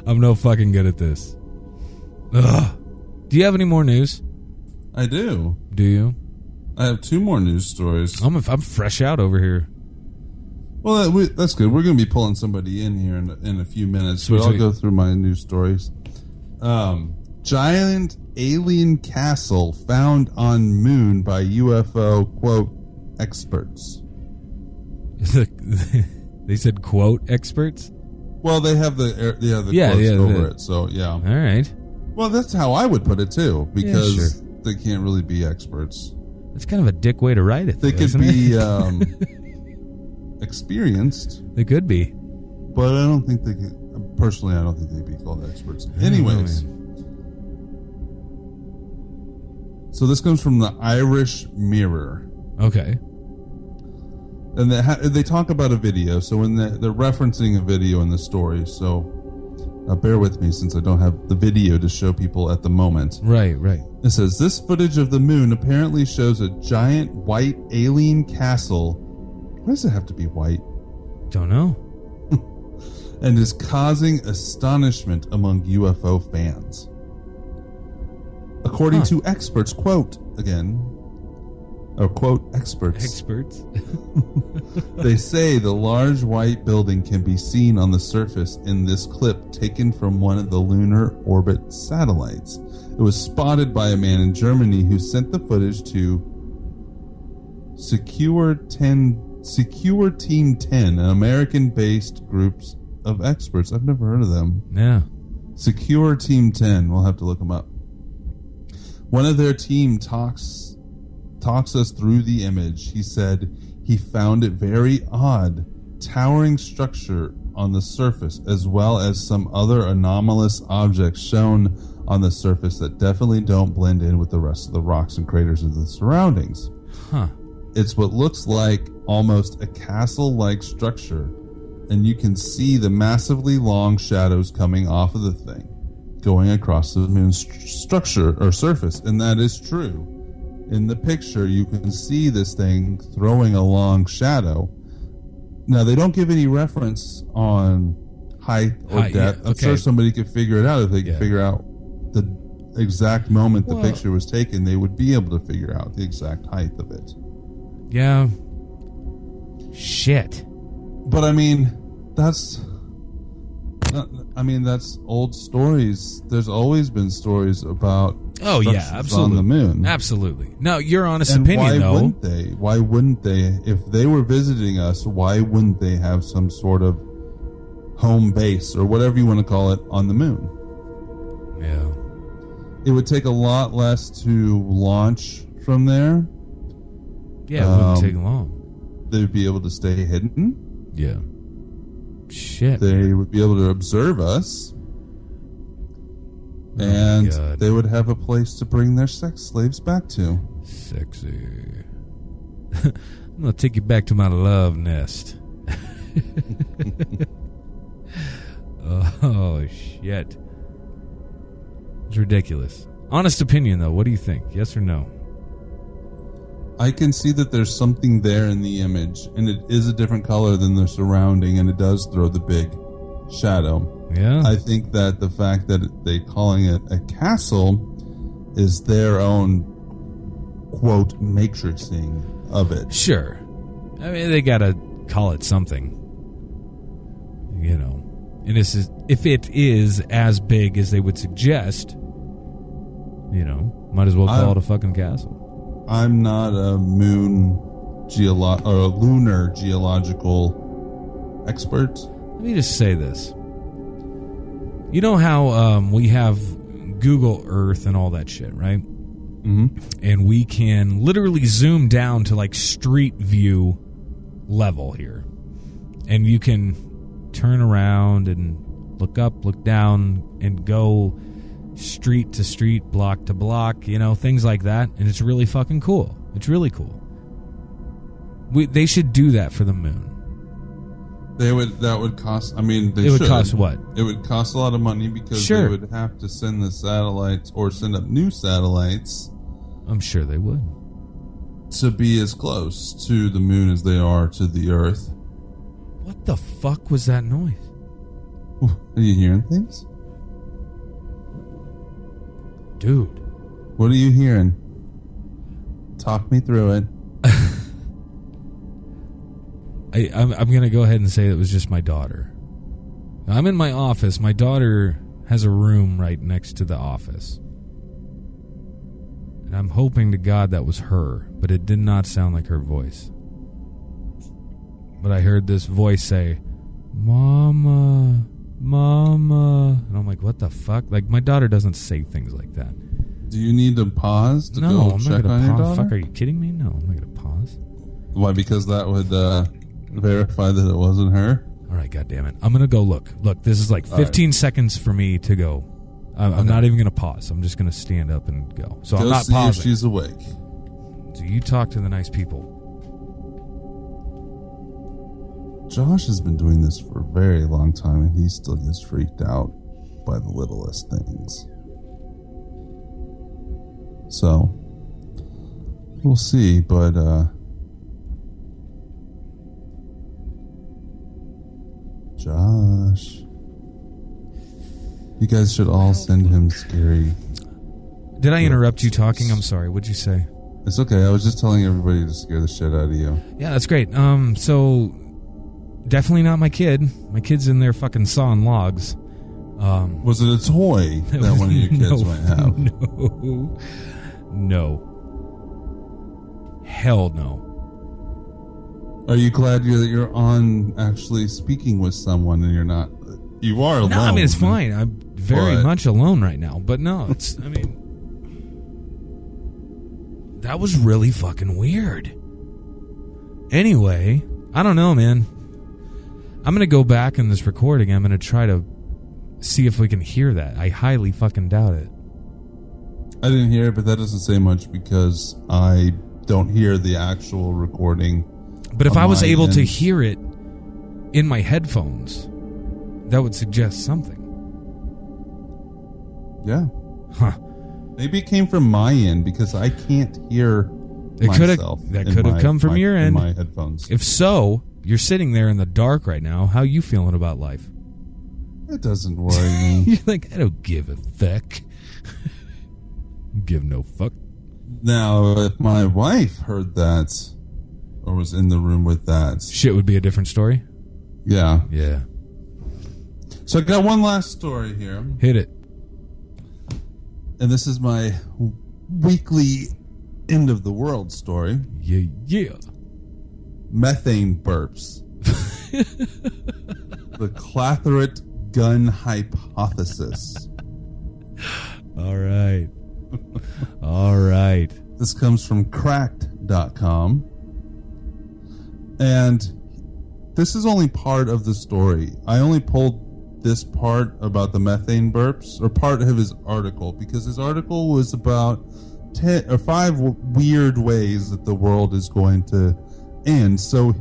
I'm no fucking good at this. Ugh. Do you have any more news? I do. Do you? I have two more news stories. I'm I'm fresh out over here. Well, that, we, that's good. We're going to be pulling somebody in here in, in a few minutes, but I'll go through my news stories. Um, giant alien castle found on moon by UFO quote experts. [laughs] they said quote experts. Well, they have the air- yeah the Yeah, quotes yeah, over the- it, so yeah. All right, Well, that's how I would put it too, because sure. they can't really be experts. that's kind of a dick way to write it. They though, could be um, [laughs] experienced, they could be. but I don't think they can. Personally, I don't think they'd be called experts. know, Anyways, so this comes from the Irish Mirror. Okay. and they, ha- they talk about a video. So when they, they're referencing a video in the story, so uh, bear with me since I don't have the video to show people at the moment. Right. Right. It says this footage of the moon apparently shows a giant white alien castle. Why does it have to be white? Don't know. [laughs] And is causing astonishment among UFO fans. According Huh. to experts, quote again, or quote experts. Experts. [laughs] They say the large white building can be seen on the surface in this clip taken from one of the lunar orbit satellites. It was spotted by a man in Germany who sent the footage to Secure 10 Secure Team 10, an American-based group of experts. I've never heard of them. Yeah. Secure Team 10. We'll have to look them up. One of their team talks talks us through the image. He said he found it very odd, towering structure on the surface as well as some other anomalous objects shown on the surface that definitely don't blend in with the rest of the rocks and craters of the surroundings. Huh. It's what looks like almost a castle like structure, and you can see the massively long shadows coming off of the thing, going across the moon's st- structure or surface, and that is true. In the picture, you can see this thing throwing a long shadow. Now, they don't give any reference on height or Height, depth. yeah, I'm sure somebody could figure it out if they could Yeah. figure out the exact moment the Well- picture was taken. They would be able to figure out the exact height of it. Yeah. Shit. But I mean, that's. I mean, that's old stories. There's always been stories about. Oh yeah, absolutely. On the moon. Absolutely. No, your honest And opinion why though. wouldn't they? Why wouldn't they? If they were visiting us, why wouldn't they have some sort of home base or whatever you want to call it on the moon? Yeah. It would take a lot less to launch from there. Yeah, it wouldn't Um, take long. They'd be able to stay hidden. Yeah. Shit. They would be able to observe us. Oh and they would have a place to bring their sex slaves back to. Sexy. [laughs] I'm gonna take you back to my love nest. [laughs] oh shit. It's ridiculous. Honest opinion though, what do you think? Yes or no? I can see that there's something there in the image, and it is a different color than the surrounding, and it does throw the big shadow. Yeah. I think that the fact that they're calling it a castle is their own quote matrixing of it. Sure. I mean, they gotta call it something. You know, and this is if it is as big as they would suggest. You know, might as well call I- it a fucking castle. I'm not a moon geolo- or a lunar geological expert. Let me just say this. You know how um, we have Google Earth and all that shit, right? Mm-hmm. And we can literally zoom down to like street view level here. And you can turn around and look up, look down, and go street to street, block to block, you know, things like that. And it's really fucking cool. It's really cool. We, they should do that for the moon. They would. That would cost. I mean, they It would should. cost what? It would cost a lot of money because Sure. they would have to send the satellites or send up new satellites I'm sure they would. to be as close to the moon as they are to the Earth. What the fuck was that noise? Are you hearing things? Dude. What are you hearing? Talk me through it. [laughs] I, I'm, I'm going to go ahead and say it was just my daughter. I'm in my office. My daughter has a room right next to the office. And I'm hoping to God that was her, but it did not sound like her voice. But I heard this voice say, Mama, Mama. And I'm like, what the fuck? Like, my daughter doesn't say things like that. Do you need to pause to no, go I'm check not on to your pause. daughter? Fuck, are you kidding me? No, I'm not going to pause. Why? Because that would uh, verify that it wasn't her. All right, goddamn it. I'm gonna go look. Look, this is like All 15 seconds for me to go. I'm, I'm Okay. not even gonna pause. I'm just gonna stand up and go. So I'm Go not see if pausing. she's awake. So you talk to the nice people. Josh has been doing this for a very long time, and he still gets freaked out by the littlest things. So we'll see, but uh, Josh, you guys should all send him scary. Did I interrupt you talking? I'm sorry. What'd you say? It's okay. I was just telling everybody to scare the shit out of you. Yeah, that's great. Um, so definitely not my kid. My kid's in there fucking sawing logs. Um, Was it a toy [laughs] that one of your kids no, might have? [laughs] No, no, hell no. Are you glad you're that you're on actually speaking with someone and you're not? You are alone. No, I mean it's fine. I'm very But- much alone right now. But no, it's. I mean, that was really fucking weird. Anyway, I don't know, man. I'm gonna go back in this recording. I'm gonna try to see if we can hear that. I highly fucking doubt it. I didn't hear it, but that doesn't say much because I don't hear the actual recording. But if I was able to hear it in my headphones, that would suggest something. Yeah, Huh. maybe it came from my end because I can't hear. It myself that could have come from my- your end. my headphones. If so, you're sitting there in the dark right now. How you feeling about life? It doesn't worry me. [laughs] You're like, I don't give a fuck. give no fuck. now, if my wife heard that or was in the room with that, Shit would be a different story. yeah. Yeah. So I got one last story here. Hit it. and this is my weekly end of the world story Yeah, yeah. Methane burps [laughs] the clathrate gun hypothesis All right. All right. this comes from cracked.com and this is only part of the story i only pulled this part about the methane burps or part of his article because his article was about 10 or 5 w- weird ways that the world is going to end so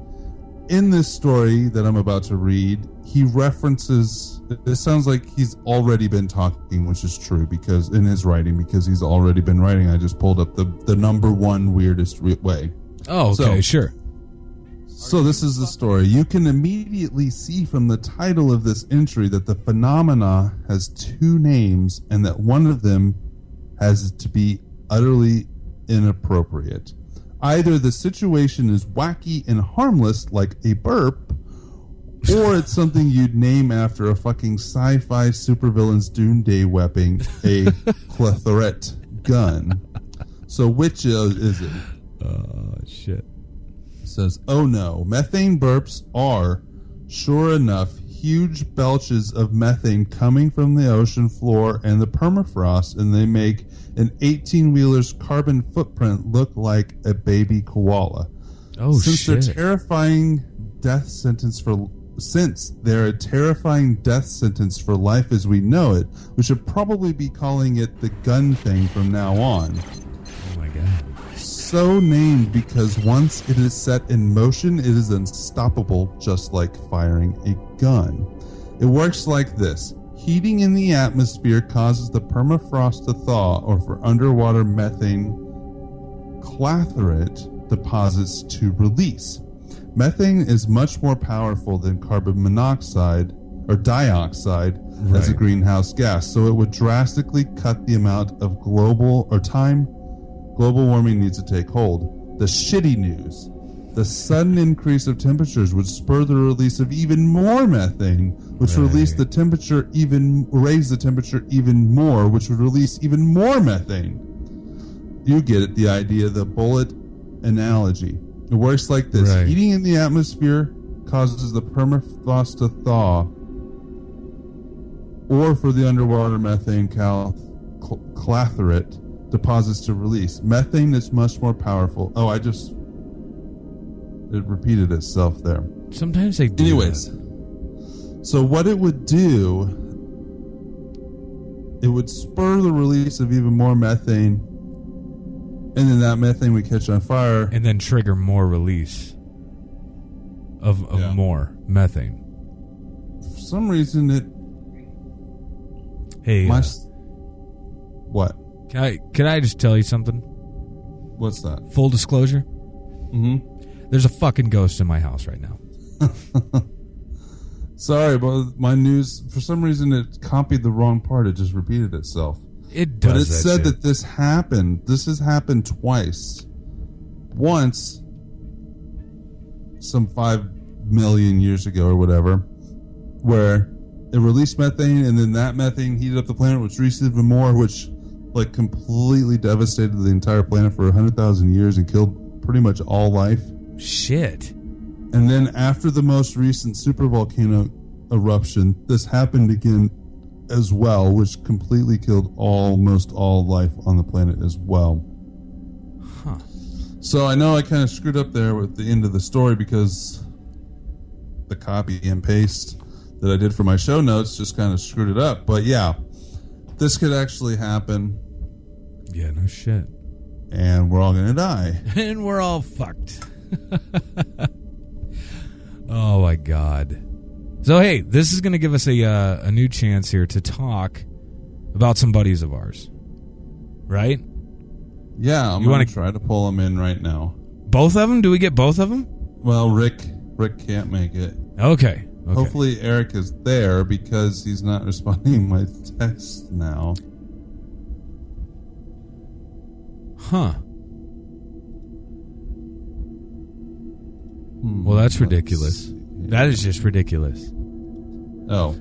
in this story that i'm about to read he references it sounds like he's already been talking which is true because in his writing because he's already been writing i just pulled up the the number one weirdest re- way Oh, okay, So- sure. so this is the story. You can immediately see from the title of this entry that the phenomena has two names and that one of them has to be utterly inappropriate. Either the situation is wacky and harmless like a burp or it's something you'd name after a fucking sci-fi supervillain's doomsday weapon, a clathrate gun. So which uh, is it? Oh, shit. says, "Oh no, methane burps are, sure enough, huge belches of methane coming from the ocean floor and the permafrost, and they make an 18-wheeler's carbon footprint look like a baby koala. Oh, Since shit. their terrifying death sentence for since they're a terrifying death sentence for life as we know it, we should probably be calling it the gun thing from now on. So named because once it is set in motion, it is unstoppable, just like firing a gun. It works like this heating in the atmosphere causes the permafrost to thaw, or for underwater methane clathrate deposits to release. Methane is much more powerful than carbon monoxide or dioxide as a greenhouse gas, so it would drastically cut the amount of global or time global warming needs to take hold. The shitty news the sudden increase of temperatures would spur the release of even more methane, which would release the temperature even raise the temperature even more, which would release even more methane. You get it, the idea, the bullet analogy. It works like this: Right. heating in the atmosphere causes the permafrost to thaw, or for the underwater methane cal- cl- clathrate deposits to release. Methane is much more powerful. Oh, I just it repeated itself there. Sometimes they do. Anyways, that. so what it would do, it would spur the release of even more methane, and then that methane would catch on fire. and then trigger more release of, of Yeah. more methane. For some reason, it Hey, my uh, what? Can I can I just tell you something? What's that? Full disclosure: hmm there's a fucking ghost in my house right now. [laughs] Sorry, but my news for some reason it copied the wrong part. It just repeated itself. It does. But it that said shit. that this happened. This has happened twice. Once, some five million years ago or whatever, where it released methane, and then that methane heated up the planet, which released even more, which like completely devastated the entire planet for hundred thousand years and killed pretty much all life. shit. And then after the most recent supervolcano eruption, this happened again as well, which completely killed almost all life on the planet as well. Huh. So I know I kind of screwed up there with the end of the story because the copy and paste that I did for my show notes just kind of screwed it up. But yeah, this could actually happen, Yeah, no shit. and we're all going to die. [laughs] and we're all fucked. [laughs] oh my god. So hey, this is going to give us a uh, a new chance here to talk about some buddies of ours. Right? Yeah, I'm You going wanna- try to pull them in right now. Both of them? Do we get both of them? Well, Rick, Rick can't make it. Okay. Okay. Hopefully, Eric is there because he's not [laughs] responding my text now. Huh. Hmm, Well, that's ridiculous. see. That is just ridiculous. Oh,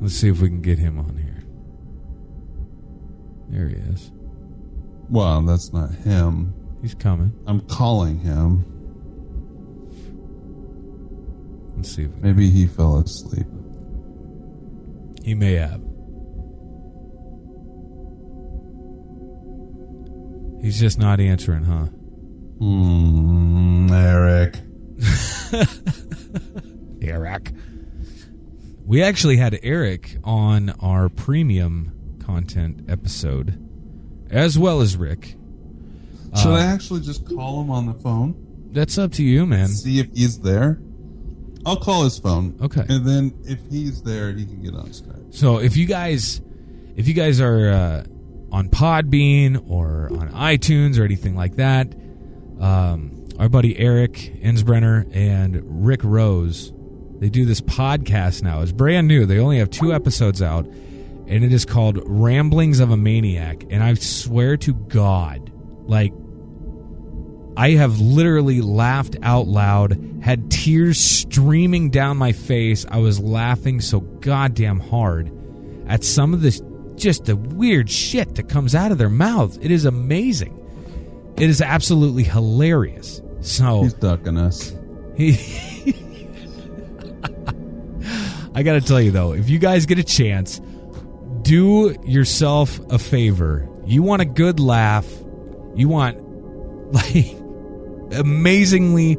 Let's see if we can get him on here. There he is. well, that's not him. He's coming. I'm calling him. Let's see if we Maybe he fell asleep. He may have. He's just not answering, huh? Hmm, Eric. [laughs] Eric. We actually had Eric on our premium content episode, as well as Rick. Should Uh, I actually just call him on the phone? That's up to you, man. See if he's there? I'll call his phone. Okay. And then if he's there, he can get on Skype. So if you guys, if you guys are uh, on Podbean or on iTunes or anything like that, um, our buddy Eric Ensbrenner and Rick Rose, they do this podcast now. It's brand new. They only have two episodes out, and it is called Ramblings of a Maniac. And I swear to God, like I have literally laughed out loud, had tears streaming down my face. I was laughing so goddamn hard at some of this just the weird shit that comes out of their mouths. It is amazing. It is absolutely hilarious. So He's ducking us. he I got to tell you though, if you guys get a chance, do yourself a favor. You want a good laugh, you want like amazingly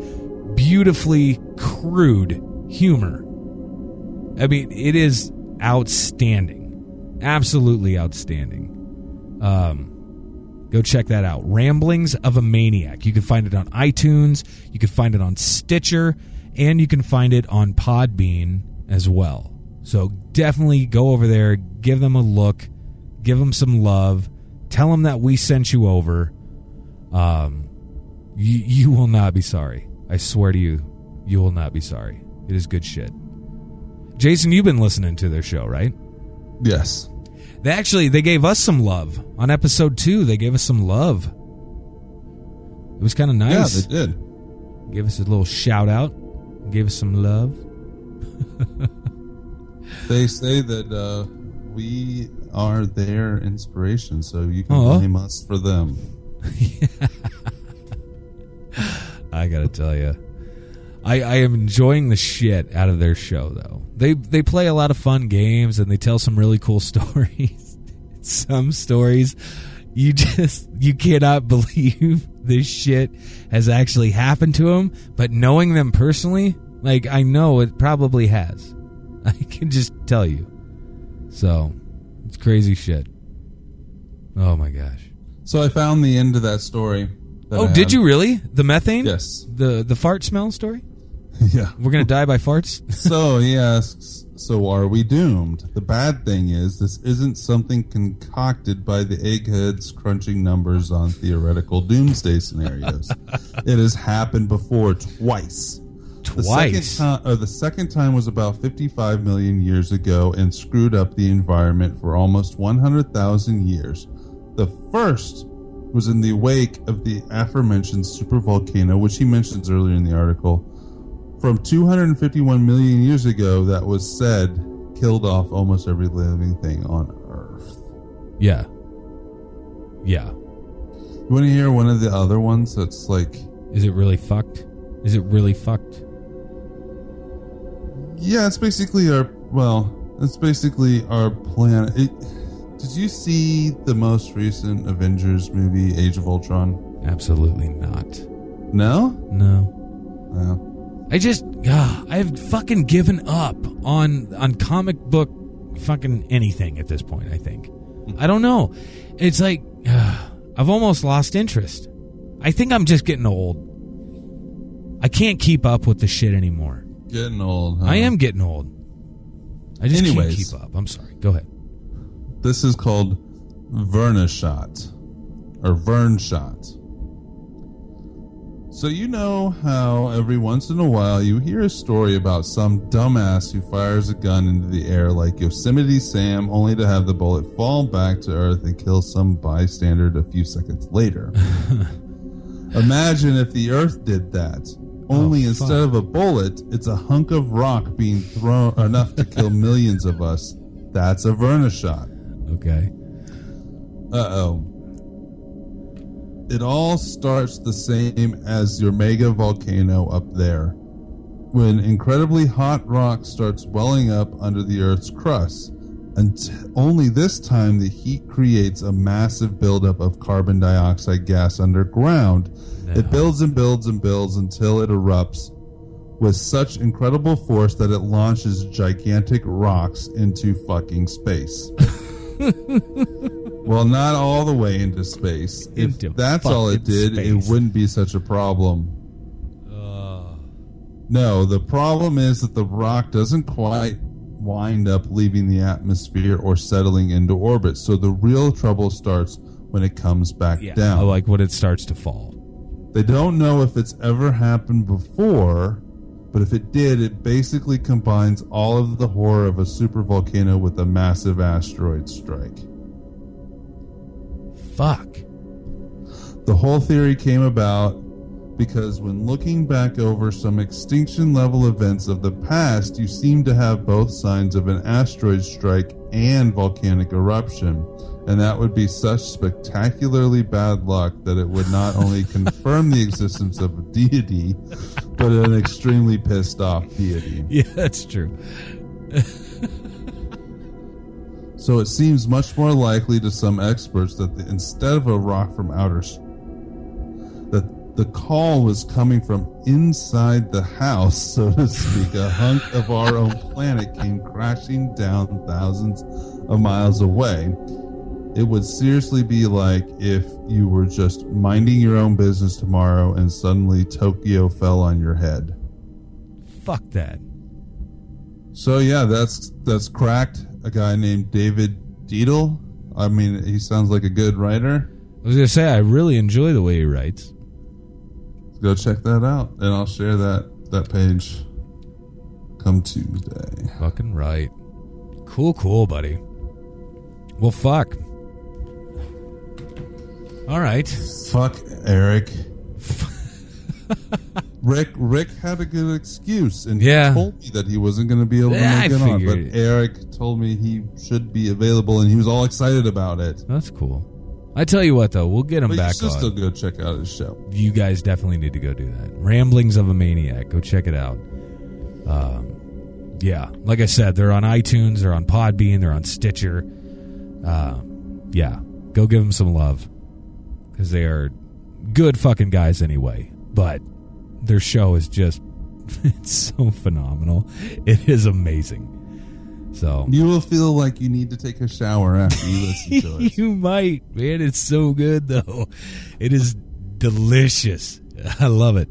beautifully crude humor. I mean, it is outstanding, absolutely outstanding. Um, go check that out. Ramblings of a Maniac. You can find it on iTunes. You can find it on Stitcher, and you can find it on Podbean as well. So definitely go over there, give them a look, give them some love, tell them that we sent you over. Um, you, you will not be sorry. I swear to you, you will not be sorry. It is good shit. Jason, you've been listening to their show, right? Yes. They actually they gave us some love on episode two. They gave us some love. It was kind of nice. Yeah, they did. Gave us a little shout out. Gave us some love. [laughs] They say that uh, we are their inspiration, so you can Aw. blame us for them. [laughs] [laughs] I gotta tell you, I, I am enjoying the shit out of their show. Though they they play a lot of fun games and they tell some really cool [laughs] stories. some stories you just you cannot [laughs] believe this shit has actually happened to them. But knowing them personally, like I know it probably has. [laughs] I can just tell you. So it's crazy shit. Oh my gosh. So I found the end of that story. that Oh, did you really? The methane? Yes. The the fart smell story? [laughs] yeah. We're gonna die by farts? [laughs] So [laughs] he asks, So are we doomed? The bad thing is this isn't something concocted by the eggheads crunching numbers on theoretical doomsday scenarios. it has happened before twice. The Twice. second time, or uh, the second time was about 55 million years ago and screwed up the environment for almost 100,000 years. The first was in the wake of the aforementioned supervolcano, which he mentions earlier in the article. From 251 million years ago, that was said killed off almost every living thing on Earth. Yeah. Yeah. You want to hear one of the other ones that's like, Is it really fucked? Is it really fucked? yeah, it's basically our, well, it's basically our planet. It, did you see the most recent Avengers movie, Age of Ultron? Absolutely not. No? No. No. I just ah, I've fucking given up on on comic book fucking anything at this point, I think. I don't know. It's like ah, [sighs] I've almost lost interest. I think I'm just getting old. I can't keep up with the shit anymore. Getting old. Huh? I am getting old. I just Anyways. can't keep up. I'm sorry. Go ahead. This is called Vernashot or Verneshot. So you know how every once in a while you hear a story about some dumbass who fires a gun into the air like Yosemite Sam only to have the bullet fall back to earth and kill some bystander a few seconds later. [laughs] Imagine if the earth did that. Only Oh, instead fuck. of a bullet, it's a hunk of rock being thrown enough to kill [laughs] millions of us. That's a Verna shot. Okay. Uh oh. It all starts the same as your mega volcano up there. When incredibly hot rock starts welling up under the Earth's crust. And only this time the heat creates a massive buildup of carbon dioxide gas underground. No. It builds and builds and builds until it erupts with such incredible force that it launches gigantic rocks into fucking space. [laughs] well, not all the way into space. If Into that's all it fucking did, space. it wouldn't be such a problem. Uh, No, the problem is that the rock doesn't quite wind up leaving the atmosphere or settling into orbit. So the real trouble starts when it comes back down. I like when it starts to fall. They don't know if it's ever happened before, but if it did, it basically combines all of the horror of a supervolcano with a massive asteroid strike. Fuck. The whole theory came about because when looking back over some extinction level events of the past, you seem to have both signs of an asteroid strike and volcanic eruption. And that would be such spectacularly bad luck that it would not only [laughs] confirm the existence of a deity, but an extremely pissed off deity. Yeah, that's true. [laughs] So it seems much more likely to some experts that the, instead of a rock from outer that the call was coming from inside the house, [laughs] so to speak. A hunk of our own planet came crashing down thousands of miles away. It would seriously be like if you were just minding your own business tomorrow and suddenly Tokyo fell on your head. Fuck that. So yeah, that's that's cracked. A guy named David Deedle. I mean, he sounds like a good writer. I was gonna say I really enjoy the way he writes. Go check that out, and I'll share that that page come Tuesday. Fucking right. Cool, cool, buddy. Well, fuck. All right. Fuck Eric. [laughs] Rick Rick had a good excuse and Yeah. he told me that he wasn't going to be able to Yeah, make I it on. But. Eric told me he should be available and he was all excited about it. That's cool. I tell you what, though, we'll get him But you back should on. still go check out his show. you guys definitely need to go do that. Ramblings of a Maniac. Go check it out. Um, yeah, like I said, they're on iTunes, they're on Podbean, they're on Stitcher. Uh, yeah, go give them some love because they are good fucking guys anyway. But their show is just [laughs] it's so phenomenal. It is amazing. So You will feel like you need to take a shower after you listen to [laughs] it. you might, man. It's so good though. It is delicious. I love it.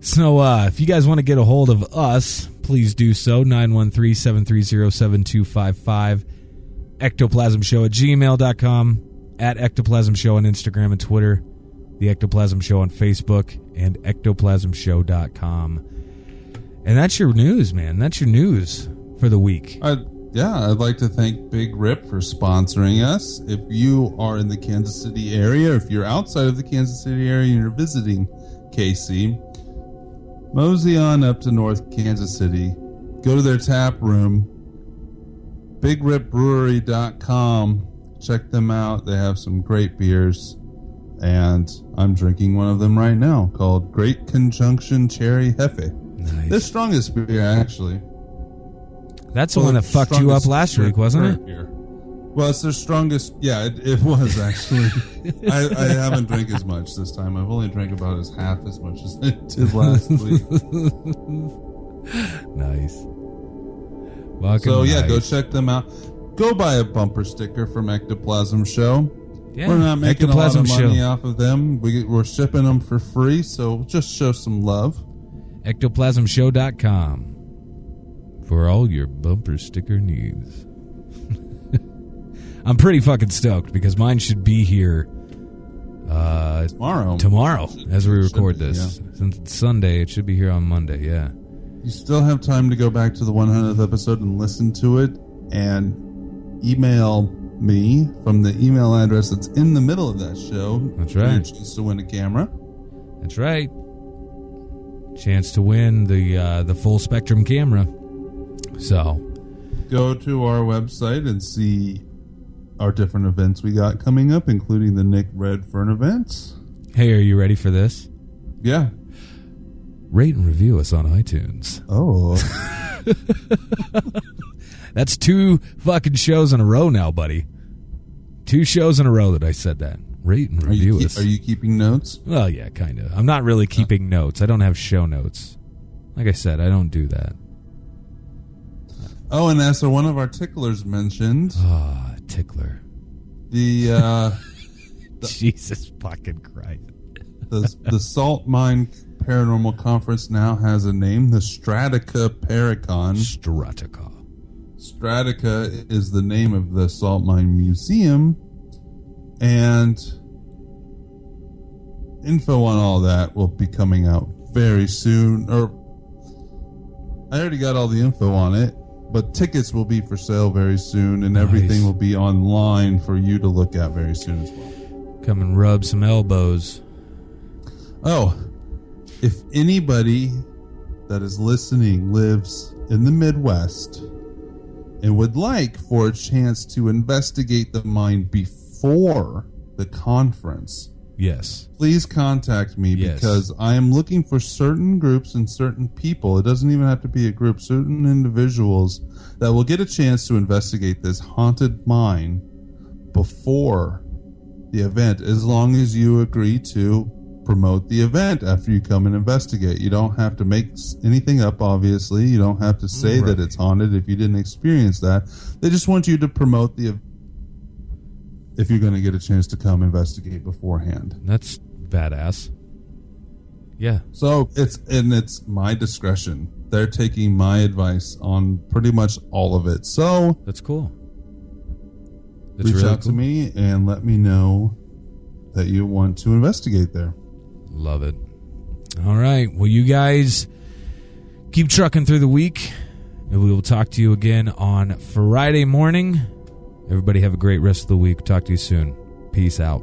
So uh, if you guys want to get a hold of us, please do so. 913-730-7255. Ectoplasm Show at gmail.com. At Ectoplasm Show on Instagram and Twitter. The Ectoplasm Show on Facebook. And ectoplasmshow.com. And that's your news, man. That's your news for the week. I, yeah, I'd like to thank Big Rip for sponsoring us. If you are in the Kansas City area, if you're outside of the Kansas City area and you're visiting KC, mosey on up to North Kansas City, go to their tap room, bigripbrewery.com. Check them out. They have some great beers. And I'm drinking one of them right now called Great Conjunction Cherry Hefe. Nice. The strongest beer, actually. That's the one that fucked you up last week, wasn't it? year. Well, it's their strongest. Yeah, it, it was actually. [laughs] I, I haven't drank as much this time. I've only drank about as half as much as I did last [laughs] week. Nice. Fucking so yeah, go check them out. Go buy a bumper sticker from Ectoplasm Show. Yeah, We're not making a lot of money Show. off of them. We, we're shipping them for free, so just show some love. ectoplasmshow.com for all your bumper sticker needs. [laughs] I'm pretty fucking stoked because mine should be here uh, Tomorrow. tomorrow as we record be, this. Since it's Sunday, it should be here on Monday. Yeah. You still have time to go back to the 100th episode and listen to it and email me from the email address that's in the middle of that show. That's right. chance to win a camera. That's right. Chance to win the uh, the full spectrum camera. So Go to our website and see our different events we got coming up, including the Nick Redfern events. hey, are you ready for this? Yeah. Rate and review us on iTunes. Oh. [laughs] That's two fucking shows in a row now, buddy. Two shows in a row that I said that. Rate and Are you, review us. are you keeping notes? well, yeah, kind of. I'm not really keeping notes. I don't have show notes. Like I said, I don't do that. Oh, and as one of our ticklers mentioned, Ah, tickler. the uh, [laughs] Jesus fucking Christ. the the Salt Mine Paranormal Conference now has a name, the Strataca Paracon. Strataca. Strataca is the name of the Salt Mine Museum, and info on all that will be coming out very soon. Or I already got all the info on it, but tickets will be for sale very soon, and everything will be online for you to look at very soon as well. Come and rub some elbows. Oh, if anybody that is listening lives in the Midwest and would like for a chance to investigate the mine before the conference, Yes. please contact me Yes. because I am looking for certain groups and certain people. It doesn't even have to be a group, certain individuals that will get a chance to investigate this haunted mine before the event, as long as you agree to promote the event after you come and investigate. You don't have to make anything up, obviously. You don't have to mm, say that it's haunted if you didn't experience that. They just want you to promote the if you're going to get a chance to come investigate beforehand. That's badass. Yeah. So it's and it's my discretion. They're taking my advice on pretty much all of it. So That's cool. That's reach really out to me and let me know that you want to investigate there. Love it. All right. Well, you guys keep trucking through the week, and we will talk to you again on Friday morning. Everybody have a great rest of the week. Talk to you soon. Peace out.